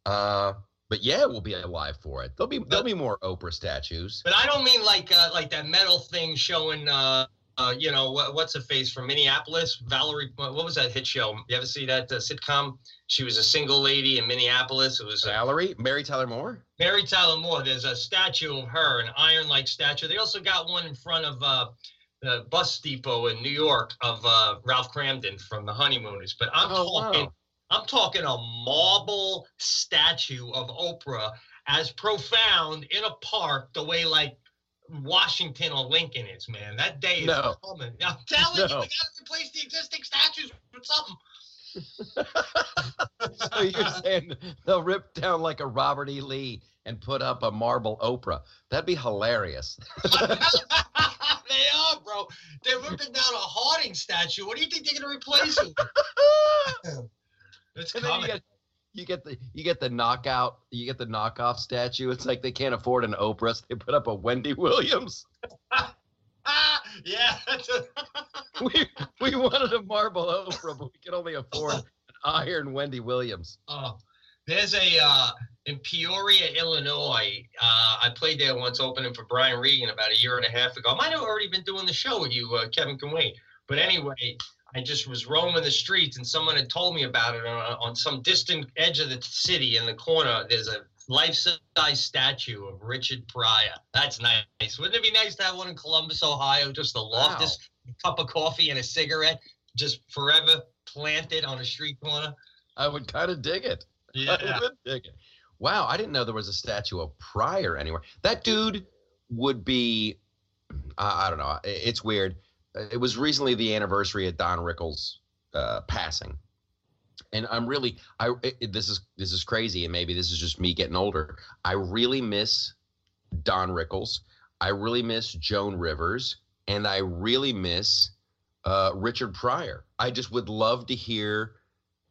Uh, but yeah, we'll be alive for it. There'll be there'll be more Oprah statues. But I don't mean like uh, like that metal thing showing uh, uh, you know, what, what's her face from Minneapolis? Valerie, what was that hit show? You ever see that uh, sitcom? She was a single lady in Minneapolis. It was uh, Valerie, Mary Tyler Moore. Mary Tyler Moore. There's a statue of her, an iron-like statue. They also got one in front of uh, the bus depot in New York of uh, Ralph Kramden from The Honeymooners. But I'm Oh, talking, wow. I'm talking a marble statue of Oprah as profound in a park the way like Washington or Lincoln is, man. That day is No. coming. I'm telling you, we gotta replace the existing statues with something. (laughs) so you're saying they'll rip down like a Robert E. Lee and put up a marble Oprah? That'd be hilarious. (laughs) they are, bro. They're ripping down a Harding statue. What do you think they're gonna replace it? with? (laughs) It's And then you coming. You get the you get the knockout you get the knockoff statue. It's like they can't afford an Oprah, so they put up a Wendy Williams. Ah, (laughs) yeah. (laughs) We we wanted a marble Oprah, but we can only afford an iron Wendy Williams. Oh, there's a uh, in Peoria, Illinois. Uh, I played there once, opening for Brian Regan about a year and a half ago. I might have already been doing the show with you, uh, Kevin can wait. But anyway, I just was roaming the streets, and someone had told me about it on, on some distant edge of the city in the corner. There's a life-size statue of Richard Pryor. That's nice. Wouldn't it be nice to have one in Columbus, Ohio? Just a loftus cup of coffee and a cigarette, just forever planted on a street corner. I would kind of dig it. I would dig it. Wow, I didn't know there was a statue of Pryor anywhere. That dude would be, I I don't know. It's weird. It was recently the anniversary of Don Rickles' uh, passing, and I'm really, I it, this is this is crazy, and maybe this is just me getting older. I really miss Don Rickles. I really miss Joan Rivers, and I really miss uh, Richard Pryor. I just would love to hear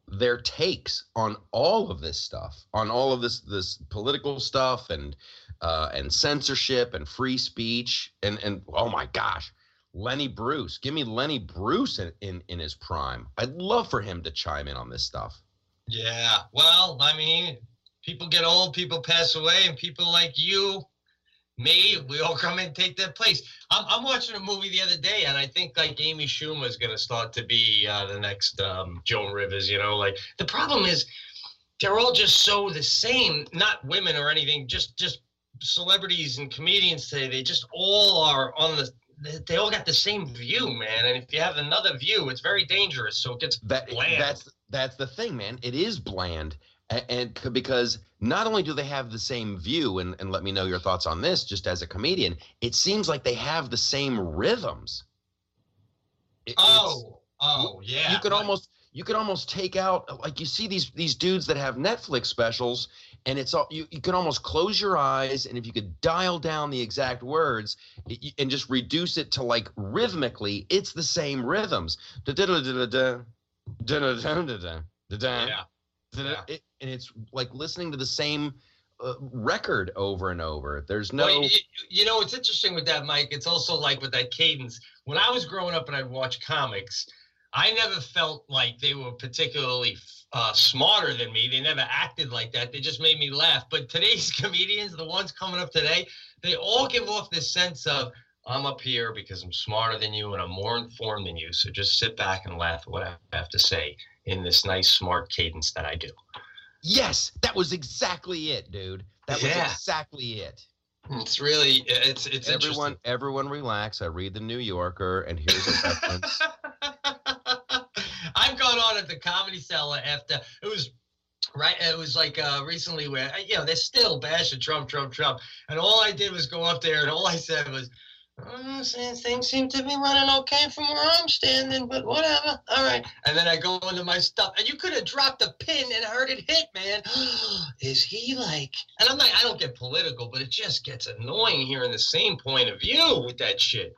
their takes on all of this stuff, on all of this this political stuff and uh, and censorship and free speech and and oh my gosh, Lenny Bruce, give me Lenny Bruce in in, in his prime. I'd love for him to chime in on this stuff. Yeah. Well, I mean, people get old, people pass away, and people like you, me, we all come and take their place. I'm, I'm watching a movie the other day, and I think like Amy Schumer is going to start to be uh, the next um, Joan Rivers. You know, like the problem is they're all just so the same. Not women or anything, just just celebrities and comedians today. They just all are on the. They- all got the same view, man. And if you have another view, it's very dangerous. So it gets That Bland. that's that's the thing, man. It is bland, and, and because not only do they have the same view, and and let me know your thoughts on this, just as a comedian, it seems like they have the same rhythms. It- Oh, oh, yeah. you could almost you could almost take out like you see these these dudes that have Netflix specials and it's all you, you can almost close your eyes and if you could dial down the exact words and just reduce it to like rhythmically it's the same rhythms Yeah. yeah. It- and it's like listening to the same uh, record over and over there's no Well, you, you know, it's interesting with that, Mike. It's also like with that cadence. When I was growing up and I'd watch comics, I never felt like they were particularly uh, smarter than me. They never acted like that. They just made me laugh. But today's (laughs) comedians, the ones coming up today, they all give off this sense of, I'm up here because I'm smarter than you and I'm more informed than you. So just sit back and laugh at what I have to say in this nice, smart cadence that I do. yes that was exactly it dude that was Yeah. exactly it It's really, it's, it's everyone everyone relax i read the new yorker and here's a reference (laughs) I've gone on at the comedy cellar after it was right. It was like uh, recently where you know they're still bashing Trump, Trump, Trump, and all I did was go up there and all I said was. "Uh, saying things seem to be running okay from where I'm standing, but whatever. All right. And then I go into my stuff, and you could have dropped a pin and heard it hit, man. (gasps) Is he like? And I'm like, I don't get political, but it just gets annoying hearing the same point of view with that shit.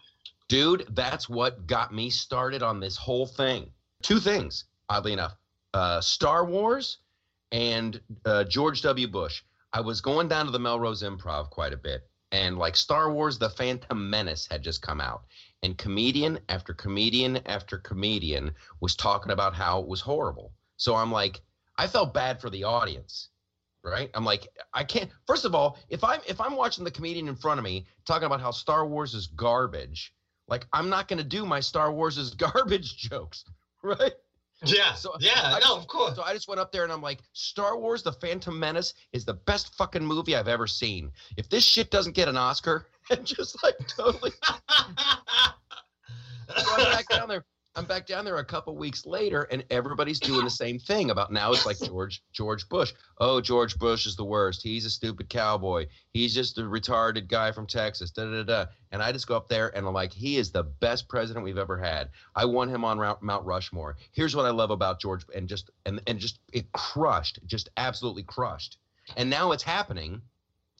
dude that's what got me started on this whole thing two things oddly enough uh, star wars and uh, george w. Bush. I was going down to the melrose improv quite a bit and like star wars the phantom menace had just come out and comedian after comedian after comedian was talking about how it was horrible. So i'm like i felt bad for the audience right? I'm like i can't first of all if i'm if i'm watching the comedian in front of me talking about how star wars is garbage like I'm not going to do my Star Wars is (laughs) garbage jokes, (laughs) right? Yeah. So yeah, I, no, of course. So I just went up there and I'm like, Star Wars: The Phantom Menace is the best fucking movie I've ever seen. If this shit doesn't get an Oscar, (laughs) and just like totally. (laughs) so I'm back down there. I'm back down there a couple weeks later, and everybody's doing the same thing about now. It's like George George Bush. Oh, George Bush is the worst. He's a stupid cowboy. He's just a retarded guy from Texas. Da da da. And I just go up there and I'm like, he is the best president we've ever had. I want him on Mount Rushmore. Here's what I love about George, and just and and just it crushed, just absolutely crushed. And now it's happening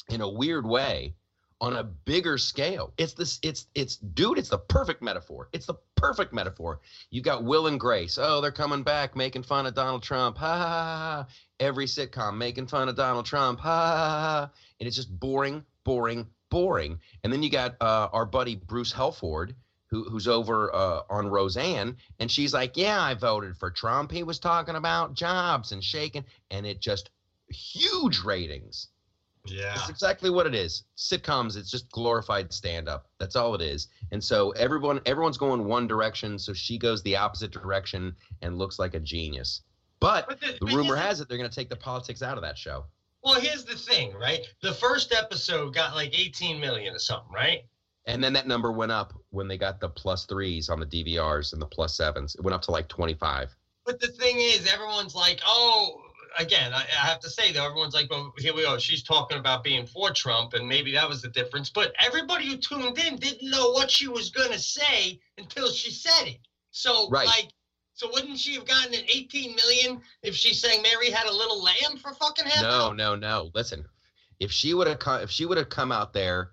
in a weird way on a bigger scale. It's this, it's, it's, dude, it's the perfect metaphor. It's the perfect metaphor. You got Will and Grace. Oh, they're coming back making fun of Donald Trump. Ha ha ha. ha. Every sitcom making fun of Donald Trump. Ha ha ha. ha. And it's just boring, boring, boring. And then you got uh, our buddy Bruce Helford. Who, who's over uh, on Roseanne, and she's like, "Yeah, I voted for Trump. He was talking about jobs and shaking, and it just huge ratings yeah. It's exactly what it is. Sitcoms, it's just glorified stand up. That's all it is. And so everyone everyone's going one direction, so she goes the opposite direction and looks like a genius. But, but the, the but rumor has it they're going to take the politics out of that show. Well, here's the thing, right? The first episode got like 18 million or something, right? And then that number went up when they got the plus threes on the DVRs and the plus sevens. It went up to like 25. But the thing is, everyone's like, oh, again, I, I, have to say though, everyone's like, well, here we go. She's talking about being for Trump, and maybe that was the difference. But everybody who tuned in didn't know what she was going to say until she said it. So, right. like, so wouldn't she have gotten an 18 million if she's saying Mary had a little lamb for fucking half? No, no, no. Listen, if she would have come, if she would have come out there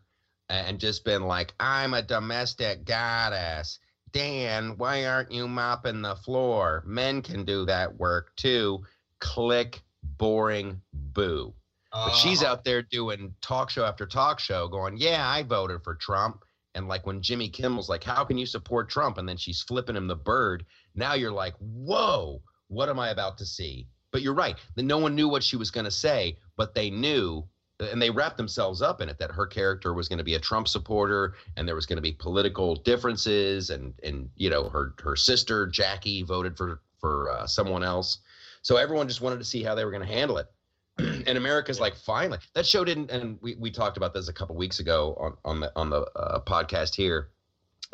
and just been like, I'm a domestic goddess. Dan, why aren't you mopping the floor? Men can do that work too click, boring, boo. But she's uh-huh. out there doing talk show after talk show going, Yeah, I voted for Trump. And like when Jimmy Kimmel's like, How can you support Trump? And then she's flipping him the bird. Now you're like, Whoa, what am I about to see? But you're right. No one knew what she was going to say, but they knew and they wrapped themselves up in it that her character was going to be a Trump supporter and there was going to be political differences and and you know her her sister Jackie voted for for uh, someone else so everyone just wanted to see how they were going to handle it. (clears throat) and America's like, finally, that show didn't. And we, we talked about this a couple weeks ago on on the on the uh, podcast here.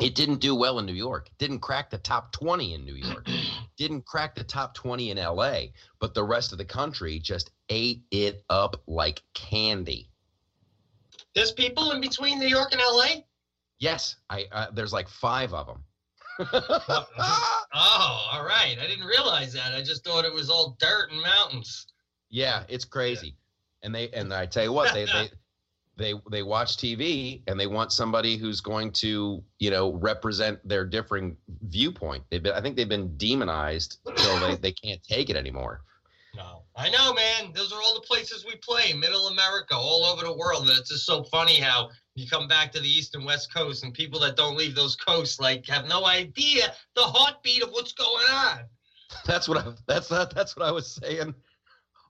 It didn't do well in New York. It didn't crack the top 20 in New York. (clears throat) didn't crack the top 20 in LA. But the rest of the country just ate it up like candy. There's people in between New York and LA. Yes, I uh, there's like five of them. (laughs) oh, all right. I didn't realize that. I just thought it was all dirt and mountains. Yeah, it's crazy. Yeah. And they and I tell you what, they they (laughs) they they watch TV and they want somebody who's going to, you know, represent their differing viewpoint. They've been I think they've been demonized until they, they can't take it anymore. No. I know, man. Those are all the places we play, middle America, all over the world. And it's just so funny how you come back to the east and west coast and people that don't leave those coasts like have no idea the heartbeat of what's going on. (laughs) That's what i that's that that's what i was saying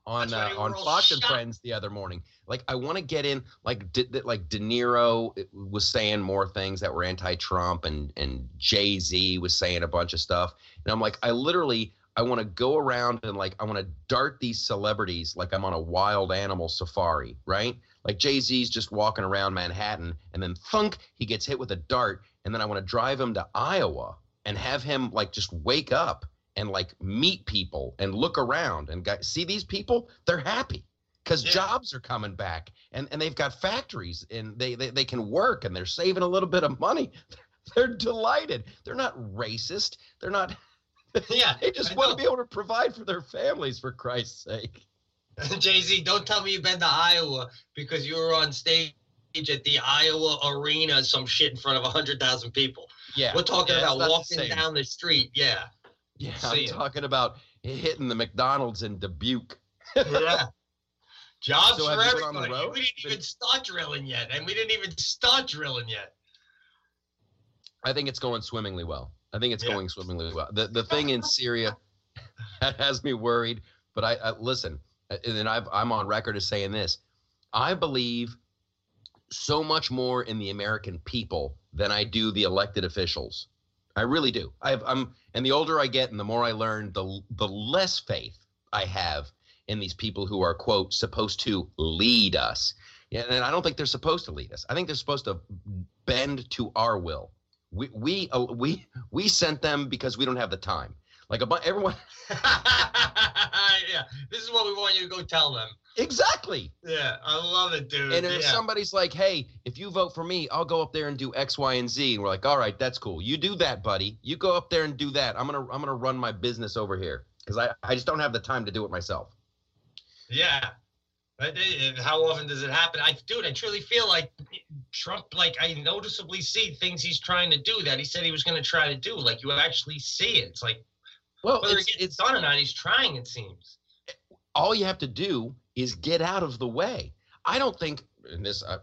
on uh, on fox and friends the other morning. Like i want to get in like did like de niro was saying more things that were anti-trump and and jay-z was saying a bunch of stuff. And i'm like i literally I want to go around and like I want to dart these celebrities like I'm on a wild animal safari, right? Like Jay Z's just walking around Manhattan, and then thunk, he gets hit with a dart, and then I want to drive him to Iowa and have him like just wake up and like meet people and look around and see these people. They're happy because yeah. jobs are coming back and, and they've got factories and they, they they can work and they're saving a little bit of money. (laughs) They're delighted. They're not racist. They're not. Yeah, (laughs) they just I want know. to be able to provide for their families, for Christ's sake. (laughs) Jay Z, don't tell me you've been to Iowa because you were on stage at the Iowa Arena, some shit in front of hundred thousand people. Yeah, we're talking yeah, about walking the down the street. Yeah, yeah, I'm talking about hitting the McDonald's in Dubuque. yeah. (laughs) Jobs so for everybody. We didn't even start drilling yet, and we didn't even start drilling yet. I think it's going swimmingly well. I think it's yeah. going swimmingly well. The the thing in Syria (laughs) has me worried, but I, I listen, and then I've, I'm on record as saying this. I believe so much more in the American people than I do the elected officials. I really do. I've, I'm, and the older I get, and the more I learn, the the less faith I have in these people who are quote supposed to lead us. And I don't think they're supposed to lead us. I think they're supposed to bend to our will. We we uh, we we sent them because we don't have the time. Like a bunch, everyone. (laughs) yeah, this is what we want you to go tell them. Exactly. Yeah, I love it, dude. And if yeah. somebody's like, "Hey, if you vote for me, I'll go up there and do X, Y, and Z," and we're like, "All right, that's cool. You do that, buddy. You go up there and do that. I'm gonna I'm gonna run my business over here because I I just don't have the time to do it myself." Yeah. But how often does it happen? I, dude, I truly feel like Trump. Like I noticeably see things he's trying to do that he said he was going to try to do. Like you actually see it. It's like, well, whether it's, it gets it's done or not, he's trying. It seems. all you have to do is get out of the way. I don't think in this. Uh,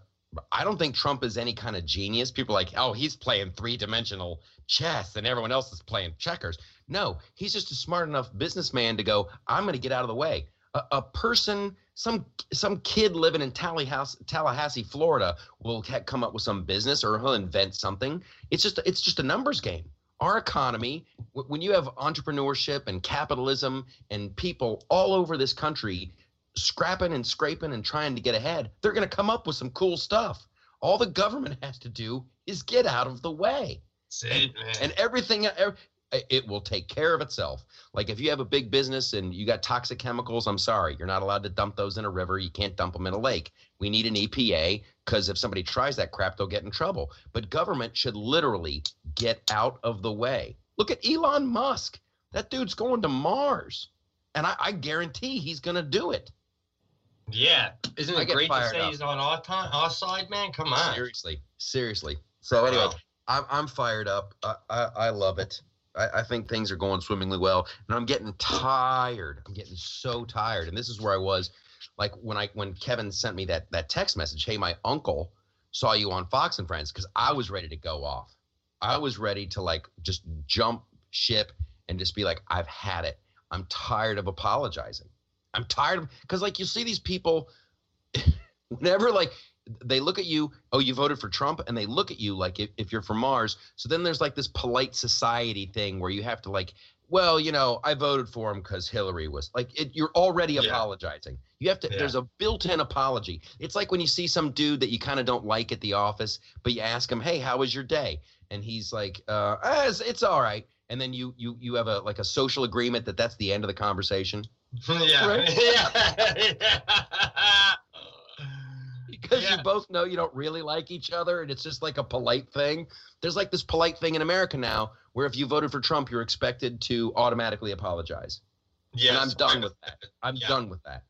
I don't think Trump is any kind of genius. People are like, oh, he's playing three dimensional chess and everyone else is playing checkers. No, he's just a smart enough businessman to go, I'm going to get out of the way. A, a person, some some kid living in Tallahassee, Tallahassee Florida, will ha- come up with some business or he'll invent something. It's just it's just a numbers game. Our economy, w- when you have entrepreneurship and capitalism and people all over this country scrapping and scraping and trying to get ahead, they're going to come up with some cool stuff. All the government (laughs) has to do is get out of the way. It, man. And everything, ev- it will take care of itself. Like if you have a big business and you got toxic chemicals, I'm sorry, you're not allowed to dump those in a river. You can't dump them in a lake. We need an EPA because if somebody tries that crap, they'll get in trouble. But government should literally get out of the way. Look at Elon Musk. That dude's going to Mars. And I, I guarantee he's going to do it. yeah, isn't it great to say up. he's on our time, our side, man? Come on. Seriously. Seriously. So anyway, Wow. I'm, I'm fired up. I, I, I love it. I, I think things are going swimmingly well, and I'm getting tired. I'm getting so tired, and this is where I was, like when I when Kevin sent me that that text message. Hey, my uncle saw you on Fox and Friends because I was ready to go off. I was ready to like just jump ship and just be like, I've had it. I'm tired of apologizing. I'm tired of because like you see these people, (laughs) whenever like they look at you, oh, you voted for Trump, and they look at you like if, if you're from Mars. So then there's like this polite society thing where you have to like, well, you know, I voted for him because Hillary was like, it, you're already Yeah. apologizing. You have to. Yeah. There's a built-in apology. It's like when you see some dude that you kind of don't like at the office, but you ask him, hey, how was your day? And he's like, uh, ah, it's, it's all right. And then you you you have a like a social agreement that that's the end of the conversation (laughs) yeah. Right? (laughs) yeah. (laughs) because Yeah. you both know you don't really like each other and it's just like a polite thing. There's like this polite thing in America now where if you voted for Trump, you're expected to automatically apologize. Yeah, I'm done with that. I'm Yeah. done with that.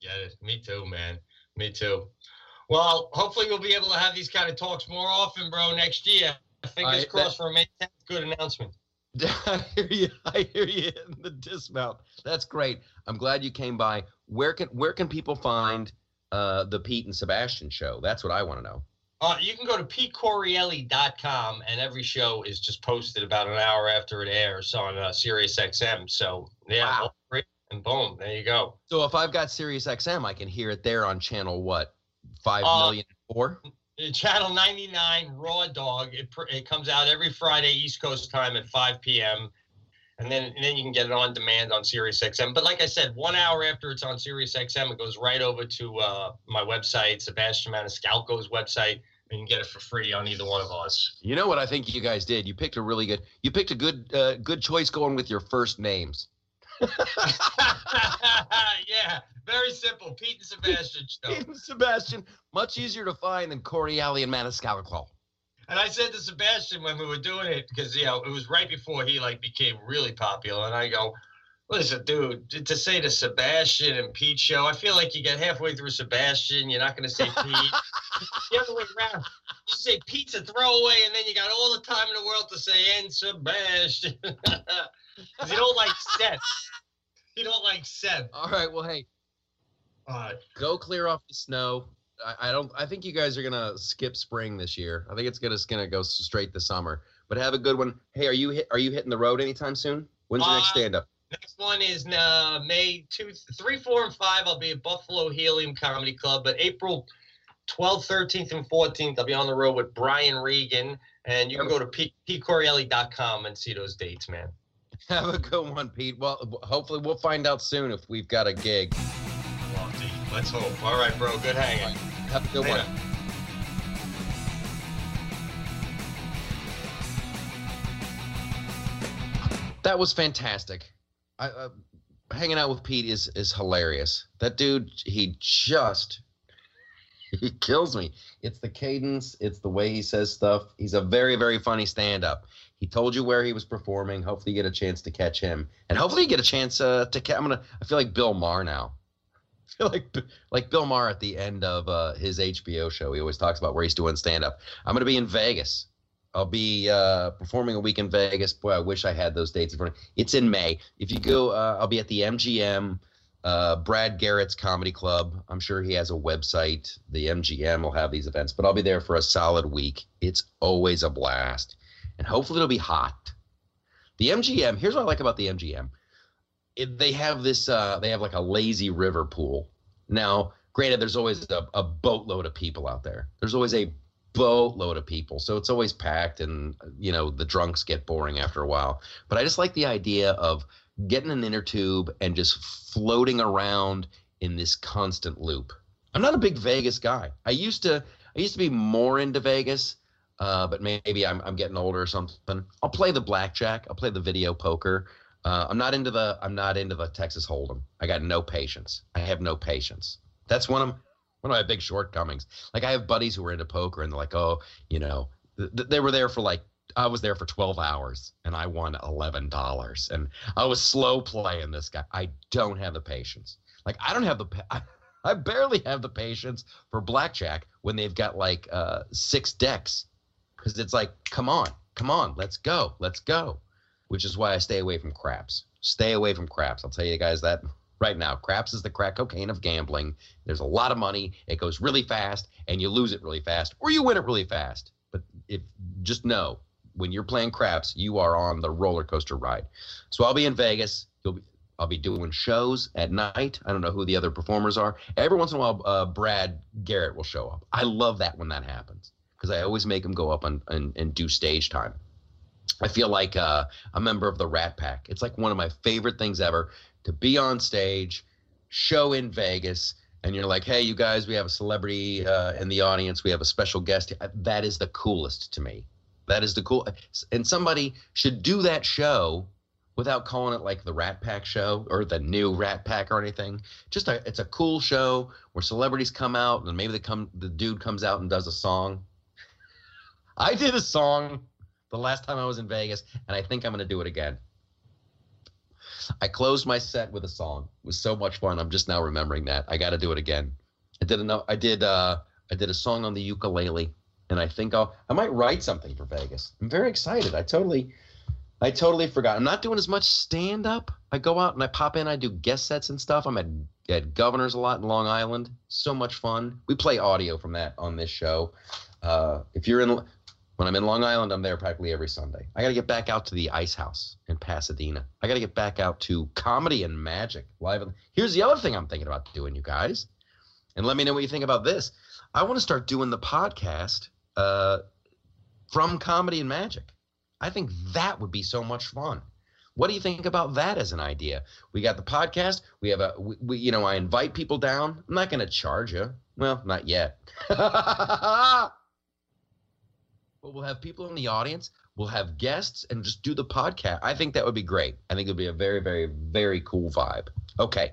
Yeah, me too, man. Me too. Well, hopefully we'll be able to have these kind of talks more often, bro, next year. Fingers I- crossed for a May 10th. Good announcement. (laughs) I hear you. I hear you in the dismount. That's great. I'm glad you came by. Where can where can people find uh, the Pete and Sebastian show? That's what I want to know. Uh, you can go to pcorreale.com, and every show is just posted about an hour after it airs on uh, Sirius XM. So, yeah, Wow. and boom, there you go. So if I've got Sirius XM, I can hear it there on channel what five Uh, million four. Uh, Channel 99 Raw Dog. It, pr- it comes out every Friday East Coast time at 5 p.m. And then and then you can get it on demand on Sirius XM. But like I said, one hour after it's on Sirius XM, it goes right over to uh, my website, Sebastian Maniscalco's website, and you can get it for free on either one of us. You know what I think you guys did? You picked a really good. You picked a good uh, good choice going with your first names. (laughs) (laughs) yeah, very simple. Pete and Sebastian show. Pete and Sebastian, much easier to find than Correale and Maniscalco. And I said to Sebastian when we were doing it, because you know it was right before he like became really popular, and I go, "Listen, dude, to- say to Sebastian and Pete show, I feel like you get halfway through Sebastian, you're not going to say Pete. the other way around, you say Pete's a throwaway, and then you got all the time in the world to say and Sebastian, (laughs) because you don't like Seth. You don't like Seth. All right, well, hey, Uh, go clear off the snow. I, I don't. I think you guys are gonna skip spring this year. I think it's gonna it's gonna go straight to summer. But have a good one. Hey, are you hit, are you hitting the road anytime soon? When's your next Uh, stand up? Next one is uh, May two, three, four, and five. I'll be at Buffalo Helium Comedy Club. But April 12th, 13th, and 14th. I'll be on the road with Brian Regan. And you can go to Pete, PeteCorreale.com and see those dates, man. Have a good one, Pete. Well, hopefully we'll find out soon if we've got a gig. Let's hope. All right, bro. Good hanging. Have a good Later. one. That was fantastic. I, uh, hanging out with Pete is is hilarious. That dude, he just (laughs) he kills me. It's the cadence, it's the way he says stuff. He's a very very funny stand up. He told you where he was performing. Hopefully, you get a chance to catch him, and hopefully, you get a chance uh, to. Ca- I'm gonna. I feel like Bill Maher now. Feel like like Bill Maher at the end of uh, his HBO show. He always talks about where he's doing stand up. I'm gonna be in Vegas. I'll be uh, performing a week in Vegas. Boy, I wish I had those dates in front. Of It's in May. If you go, uh, I'll be at the MGM. Uh, Brad Garrett's Comedy Club. I'm sure he has a website. The MGM will have these events, but I'll be there for a solid week. It's always a blast and hopefully it'll be hot. The MGM, here's what I like about the MGM. It, they have this, uh, they have like a lazy river pool. Now, granted, there's always a, a boatload of people out there. There's always a boatload of people. So it's always packed and, you know, the drunks get boring after a while. But I just like the idea of getting an inner tube and just floating around in this constant loop. I'm not a big Vegas guy. I used to I used to be more into Vegas uh, but maybe I'm, I'm getting older or something. I'll play the blackjack. I'll play the video poker. Uh, I'm not into the I'm not into the Texas Hold'em. I got no patience. I have no patience. That's one of one of my big shortcomings. Like I have buddies who are into poker and they're like, oh, you know, th- they were there for like I was there for 12 hours and I won $11 and I was slow playing this guy. I don't have the patience. Like I don't have the I, (laughs) I barely have the patience for blackjack when they've got like uh, six decks because it's like, come on, come on, let's go, let's go. Which is why I stay away from craps. Stay away from craps. I'll tell you guys that right now. Craps is the crack cocaine of gambling. There's a lot of money. It goes really fast, and you lose it really fast, or you win it really fast. But if just know when you're playing craps, you are on the roller coaster ride. So I'll be in Vegas. You'll be, I'll be doing shows at night. I don't know who the other performers are. Every once in a while, uh, Brad Garrett will show up. I love that when that happens because I always make him go up on, and, and do stage time. I feel like uh, a member of the Rat Pack. It's like one of my favorite things ever to be on stage, show in Vegas, and you're like, hey, you guys, we have a celebrity uh, in the audience. We have a special guest. That is the coolest to me. That is the cool. And somebody should do that show without calling it like the Rat Pack show or the new Rat Pack or anything. Just a, it's a cool show where celebrities come out and maybe they come, the dude comes out and does a song I did a song the last time I was in Vegas, and I think I'm going to do it again. I closed my set with a song. It was so much fun. I'm just now remembering that. I got to do it again. I did a I did uh I did a song on the ukulele, and I think I'll I might write something for Vegas. I'm very excited. I totally I totally forgot. I'm not doing as much stand up. I go out and I pop in. I do guest sets and stuff. I'm at at Governors a lot in Long Island. So much fun. We play audio from that on this show. Uh, if you're in when I'm in Long Island, I'm there practically every Sunday. I got to get back out to the Ice House in Pasadena. I got to get back out to Comedy and Magic live. Here's the other thing I'm thinking about doing, you guys, and let me know what you think about this. I want to start doing the podcast uh, from Comedy and Magic. I think that would be so much fun. What do you think about that as an idea? We got the podcast. We have a, we, we you know, I invite people down. I'm not going to charge you. Well, not yet. (laughs) but we'll have people in the audience. We'll have guests and just do the podcast. I think that would be great. I think it would be a very, very, very cool vibe. Okay.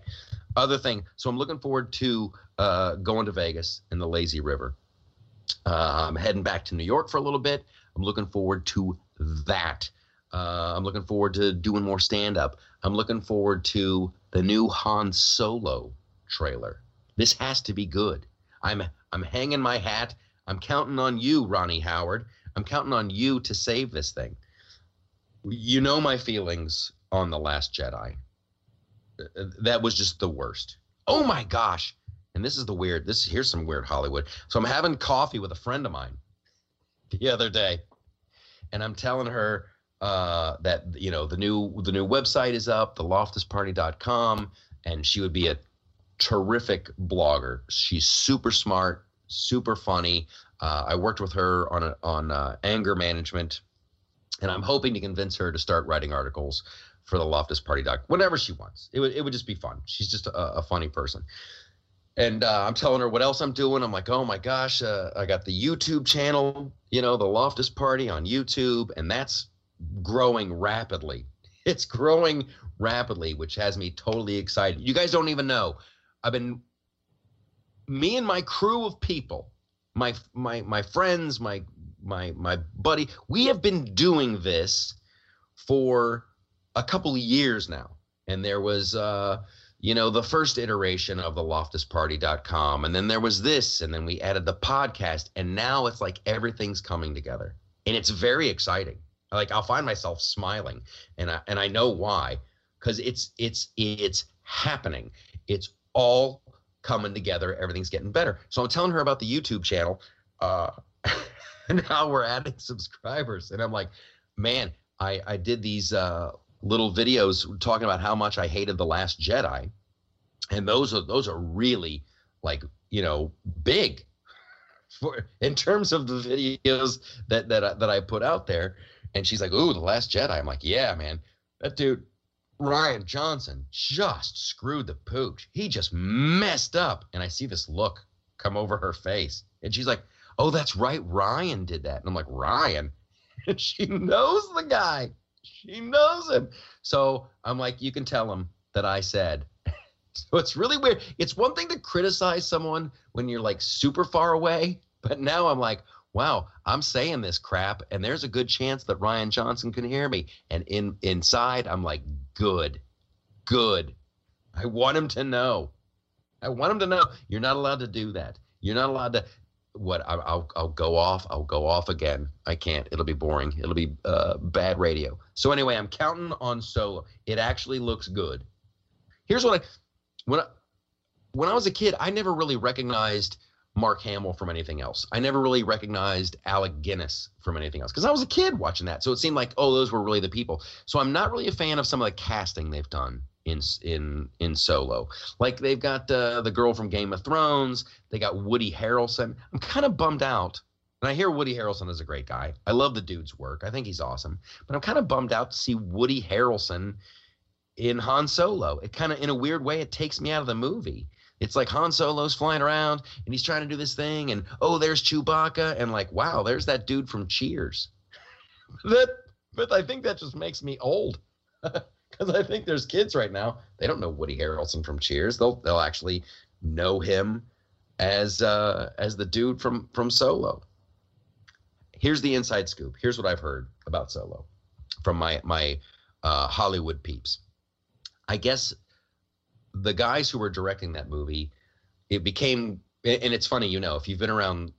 Other thing. So I'm looking forward to uh, going to Vegas in the Lazy River. Uh, I'm heading back to New York for a little bit. I'm looking forward to that. Uh, I'm looking forward to doing more stand up. I'm looking forward to the new Han Solo trailer. This has to be good. I'm I'm hanging my hat. I'm counting on you, Ronnie Howard. I'm counting on you to save this thing. You know my feelings on The Last Jedi. That was just the worst. Oh my gosh. And this is the weird, this here's some weird Hollywood. So I'm having coffee with a friend of mine (laughs) the other day, and I'm telling her uh, that you know the new the new website is up, the loftusparty.com, and she would be a terrific blogger. She's super smart, super funny. Uh, I worked with her on a, on uh, anger management, and I'm hoping to convince her to start writing articles for the Loftus Party Doc whenever she wants. It would it would just be fun. She's just a, a funny person. And uh, I'm telling her what else I'm doing. I'm like, oh my gosh, uh, I got the YouTube channel, you know, the Loftus Party on YouTube, and that's growing rapidly. It's growing rapidly, which has me totally excited. You guys don't even know. I've been me and my crew of people, my my my friends, my my my buddy, we have been doing this for a couple of years now. And there was uh you know the first iteration of the loftusparty.com and then there was this and then we added the podcast and now it's like everything's coming together and it's very exciting like I'll find myself smiling, and I and I know why, because it's it's it's happening. It's all coming together. Everything's getting better. So I'm telling her about the YouTube channel. Uh, (laughs) now we're adding subscribers, and I'm like, man, I I did these uh, little videos talking about how much I hated the Last Jedi, and those are those are really like you know big (laughs) for in terms of the videos that that that I put out there and she's like, "Ooh, the Last Jedi." I'm like, "Yeah, man, that dude." Rian Johnson just screwed the pooch. He just messed up. And I see this look come over her face. And she's like, Oh, that's right. Rian did that. And I'm like, Rian? And (laughs) she knows the guy. She knows him. So I'm like, You can tell him that I said. (laughs) so it's really weird. It's one thing to criticize someone when you're like super far away. But now I'm like, wow, I'm saying this crap, and there's a good chance that Rian Johnson can hear me. And in inside, I'm like, good, good. I want him to know. I want him to know you're not allowed to do that. You're not allowed to. What I, will I'll go off. I'll go off again. I can't. It'll be boring. It'll be uh, bad radio. So anyway, I'm counting on Solo. It actually looks good. Here's what I when I, when I was a kid, I never really recognized Mark Hamill from anything else. I never really recognized Alec Guinness from anything else because I was a kid watching that. So it seemed like, oh, those were really the people. So I'm not really a fan of some of the casting they've done in in in Solo. Like they've got uh, the girl from Game of Thrones. They got Woody Harrelson. I'm kind of bummed out. And I hear Woody Harrelson is a great guy. I love the dude's work. I think he's awesome. But I'm kind of bummed out to see Woody Harrelson in Han Solo. It kind of, in a weird way, it takes me out of the movie it's like Han Solo's flying around and he's trying to do this thing, and oh, there's Chewbacca, and like, wow, there's that dude from Cheers. (laughs) that, but I think that just makes me old (laughs) because I think there's kids right now they don't know Woody Harrelson from Cheers. They'll they'll actually know him as uh, as the dude from from Solo. Here's the inside scoop. Here's what I've heard about Solo from my my uh, Hollywood peeps. I guess the guys who were directing that movie, it became, and it's funny, you know, if you've been around,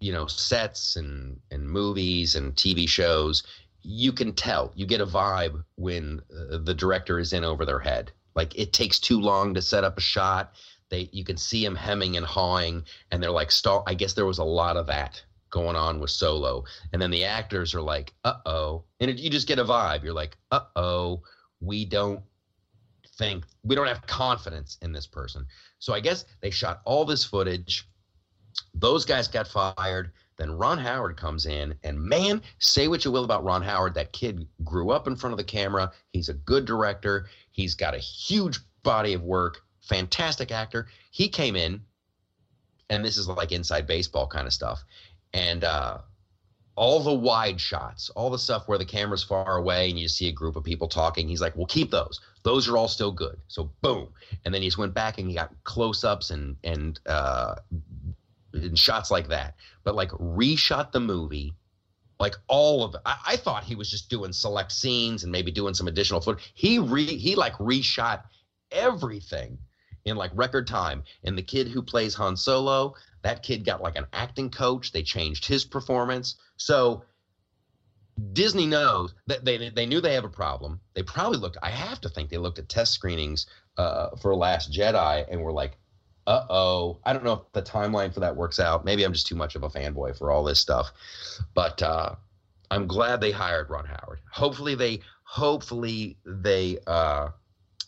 you know, sets and and movies and TV shows, you can tell, you get a vibe when uh, the director is in over their head. Like it takes too long to set up a shot. They, you can see them hemming and hawing, and they're like, stall. I guess there was a lot of that going on with Solo, and then the actors are like, uh oh, and it, you just get a vibe. You're like, uh oh, we don't think we don't have confidence in this person. So I guess they shot all this footage. Those guys got fired. Then Ron Howard comes in, and man, say what you will about Ron Howard. That kid grew up in front of the camera. He's a good director. He's got a huge body of work, fantastic actor. He came in, and this is like inside baseball kind of stuff. And uh, all the wide shots, all the stuff where the camera's far away and you see a group of people talking. He's like, "We'll keep those. Those are all still good." So boom, and then he just went back and he got close-ups and and uh, and shots like that. But like reshot the movie, like all of. I, I thought he was just doing select scenes and maybe doing some additional footage. He re he like reshot everything in like record time. And the kid who plays Han Solo, that kid got like an acting coach. They changed his performance. So Disney knows that they they knew they have a problem. They probably looked. I have to think they looked at test screenings uh, for Last Jedi and were like, "Uh oh." I don't know if the timeline for that works out. Maybe I'm just too much of a fanboy for all this stuff, but uh, I'm glad they hired Ron Howard. Hopefully they hopefully they uh,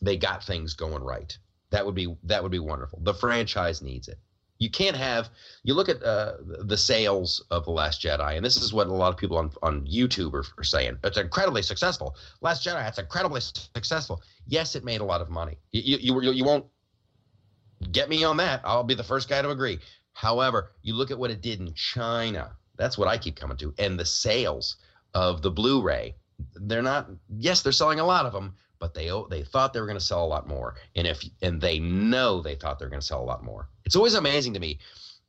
they got things going right. That would be that would be wonderful. The franchise needs it. You can't have. You look at uh, the sales of the Last Jedi, and this is what a lot of people on on YouTube are, are saying. It's incredibly successful. Last Jedi, it's incredibly successful. Yes, it made a lot of money. You you you, won't get me on that. I'll be the first guy to agree. However, you look at what it did in China. That's what I keep coming to, and the sales of the Blu-ray. They're not. Yes, they're selling a lot of them, but they they thought they were going to sell a lot more, and if and they know they thought they were going to sell a lot more. It's always amazing to me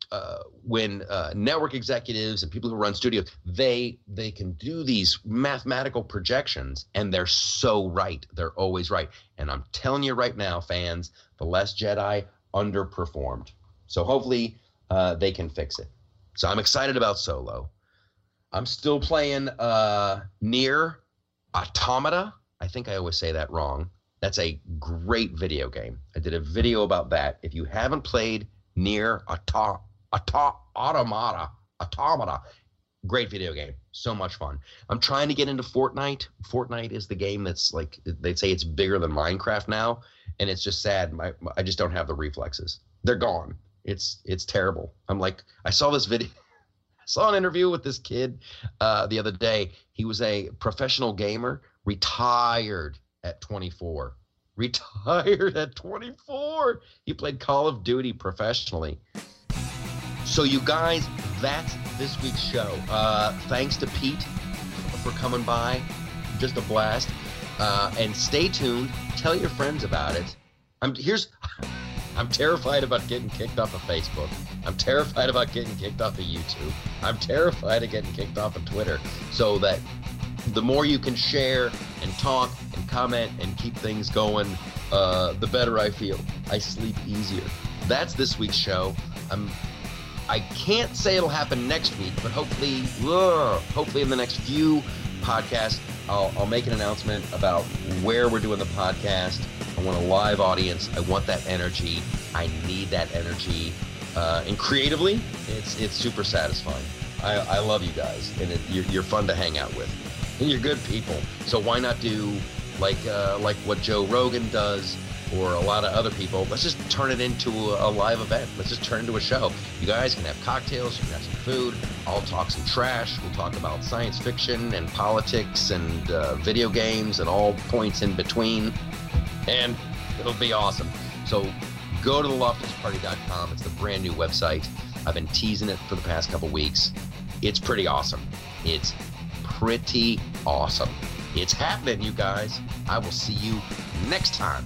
uh, when uh, network executives and people who run studios they they can do these mathematical projections, and they're so right. They're always right. And I'm telling you right now, fans, the Last Jedi underperformed. So hopefully uh, they can fix it. So I'm excited about Solo. I'm still playing uh, NieR Automata. I think I always say that wrong. That's a great video game. I did a video about that. If you haven't played NieR Auto, Auto, Automata, Automata, great video game. So much fun. I'm trying to get into Fortnite. Fortnite is the game that's like they say it's bigger than Minecraft now, and it's just sad. My, I just don't have the reflexes. They're gone. It's it's terrible. I'm like I saw this video. (laughs) I saw an interview with this kid uh, the other day. He was a professional gamer, retired at 24. (laughs) Retired at 24. He played Call of Duty professionally. So, you guys, that's this week's show. Uh, thanks to Pete for coming by. Just a blast. Uh, and stay tuned. Tell your friends about it. I'm here's. (laughs) I'm terrified about getting kicked off of Facebook. I'm terrified about getting kicked off of YouTube. I'm terrified of getting kicked off of Twitter. So that the more you can share and talk comment and keep things going, uh, the better I feel. I sleep easier. That's this week's show. I'm. I can't say it'll happen next week, but hopefully, ugh, hopefully in the next few podcasts, I'll, I'll make an announcement about where we're doing the podcast. I want a live audience. I want that energy. I need that energy. Uh, and creatively, it's it's super satisfying. I, I love you guys, and it, you're, you're fun to hang out with and you're good people. So why not do like uh, like what Joe Rogan does or a lot of other people? Let's just turn it into a, live event. Let's just turn it into a show. You guys can have cocktails, you can have some food. I'll talk some trash. We'll talk about science fiction and politics and uh, video games and all points in between, and it'll be awesome. So go to theloftusparty.com. It's the brand new website. I've been teasing it for the past couple weeks. It's pretty awesome. It's pretty awesome. It's happening, you guys. I will see you next time.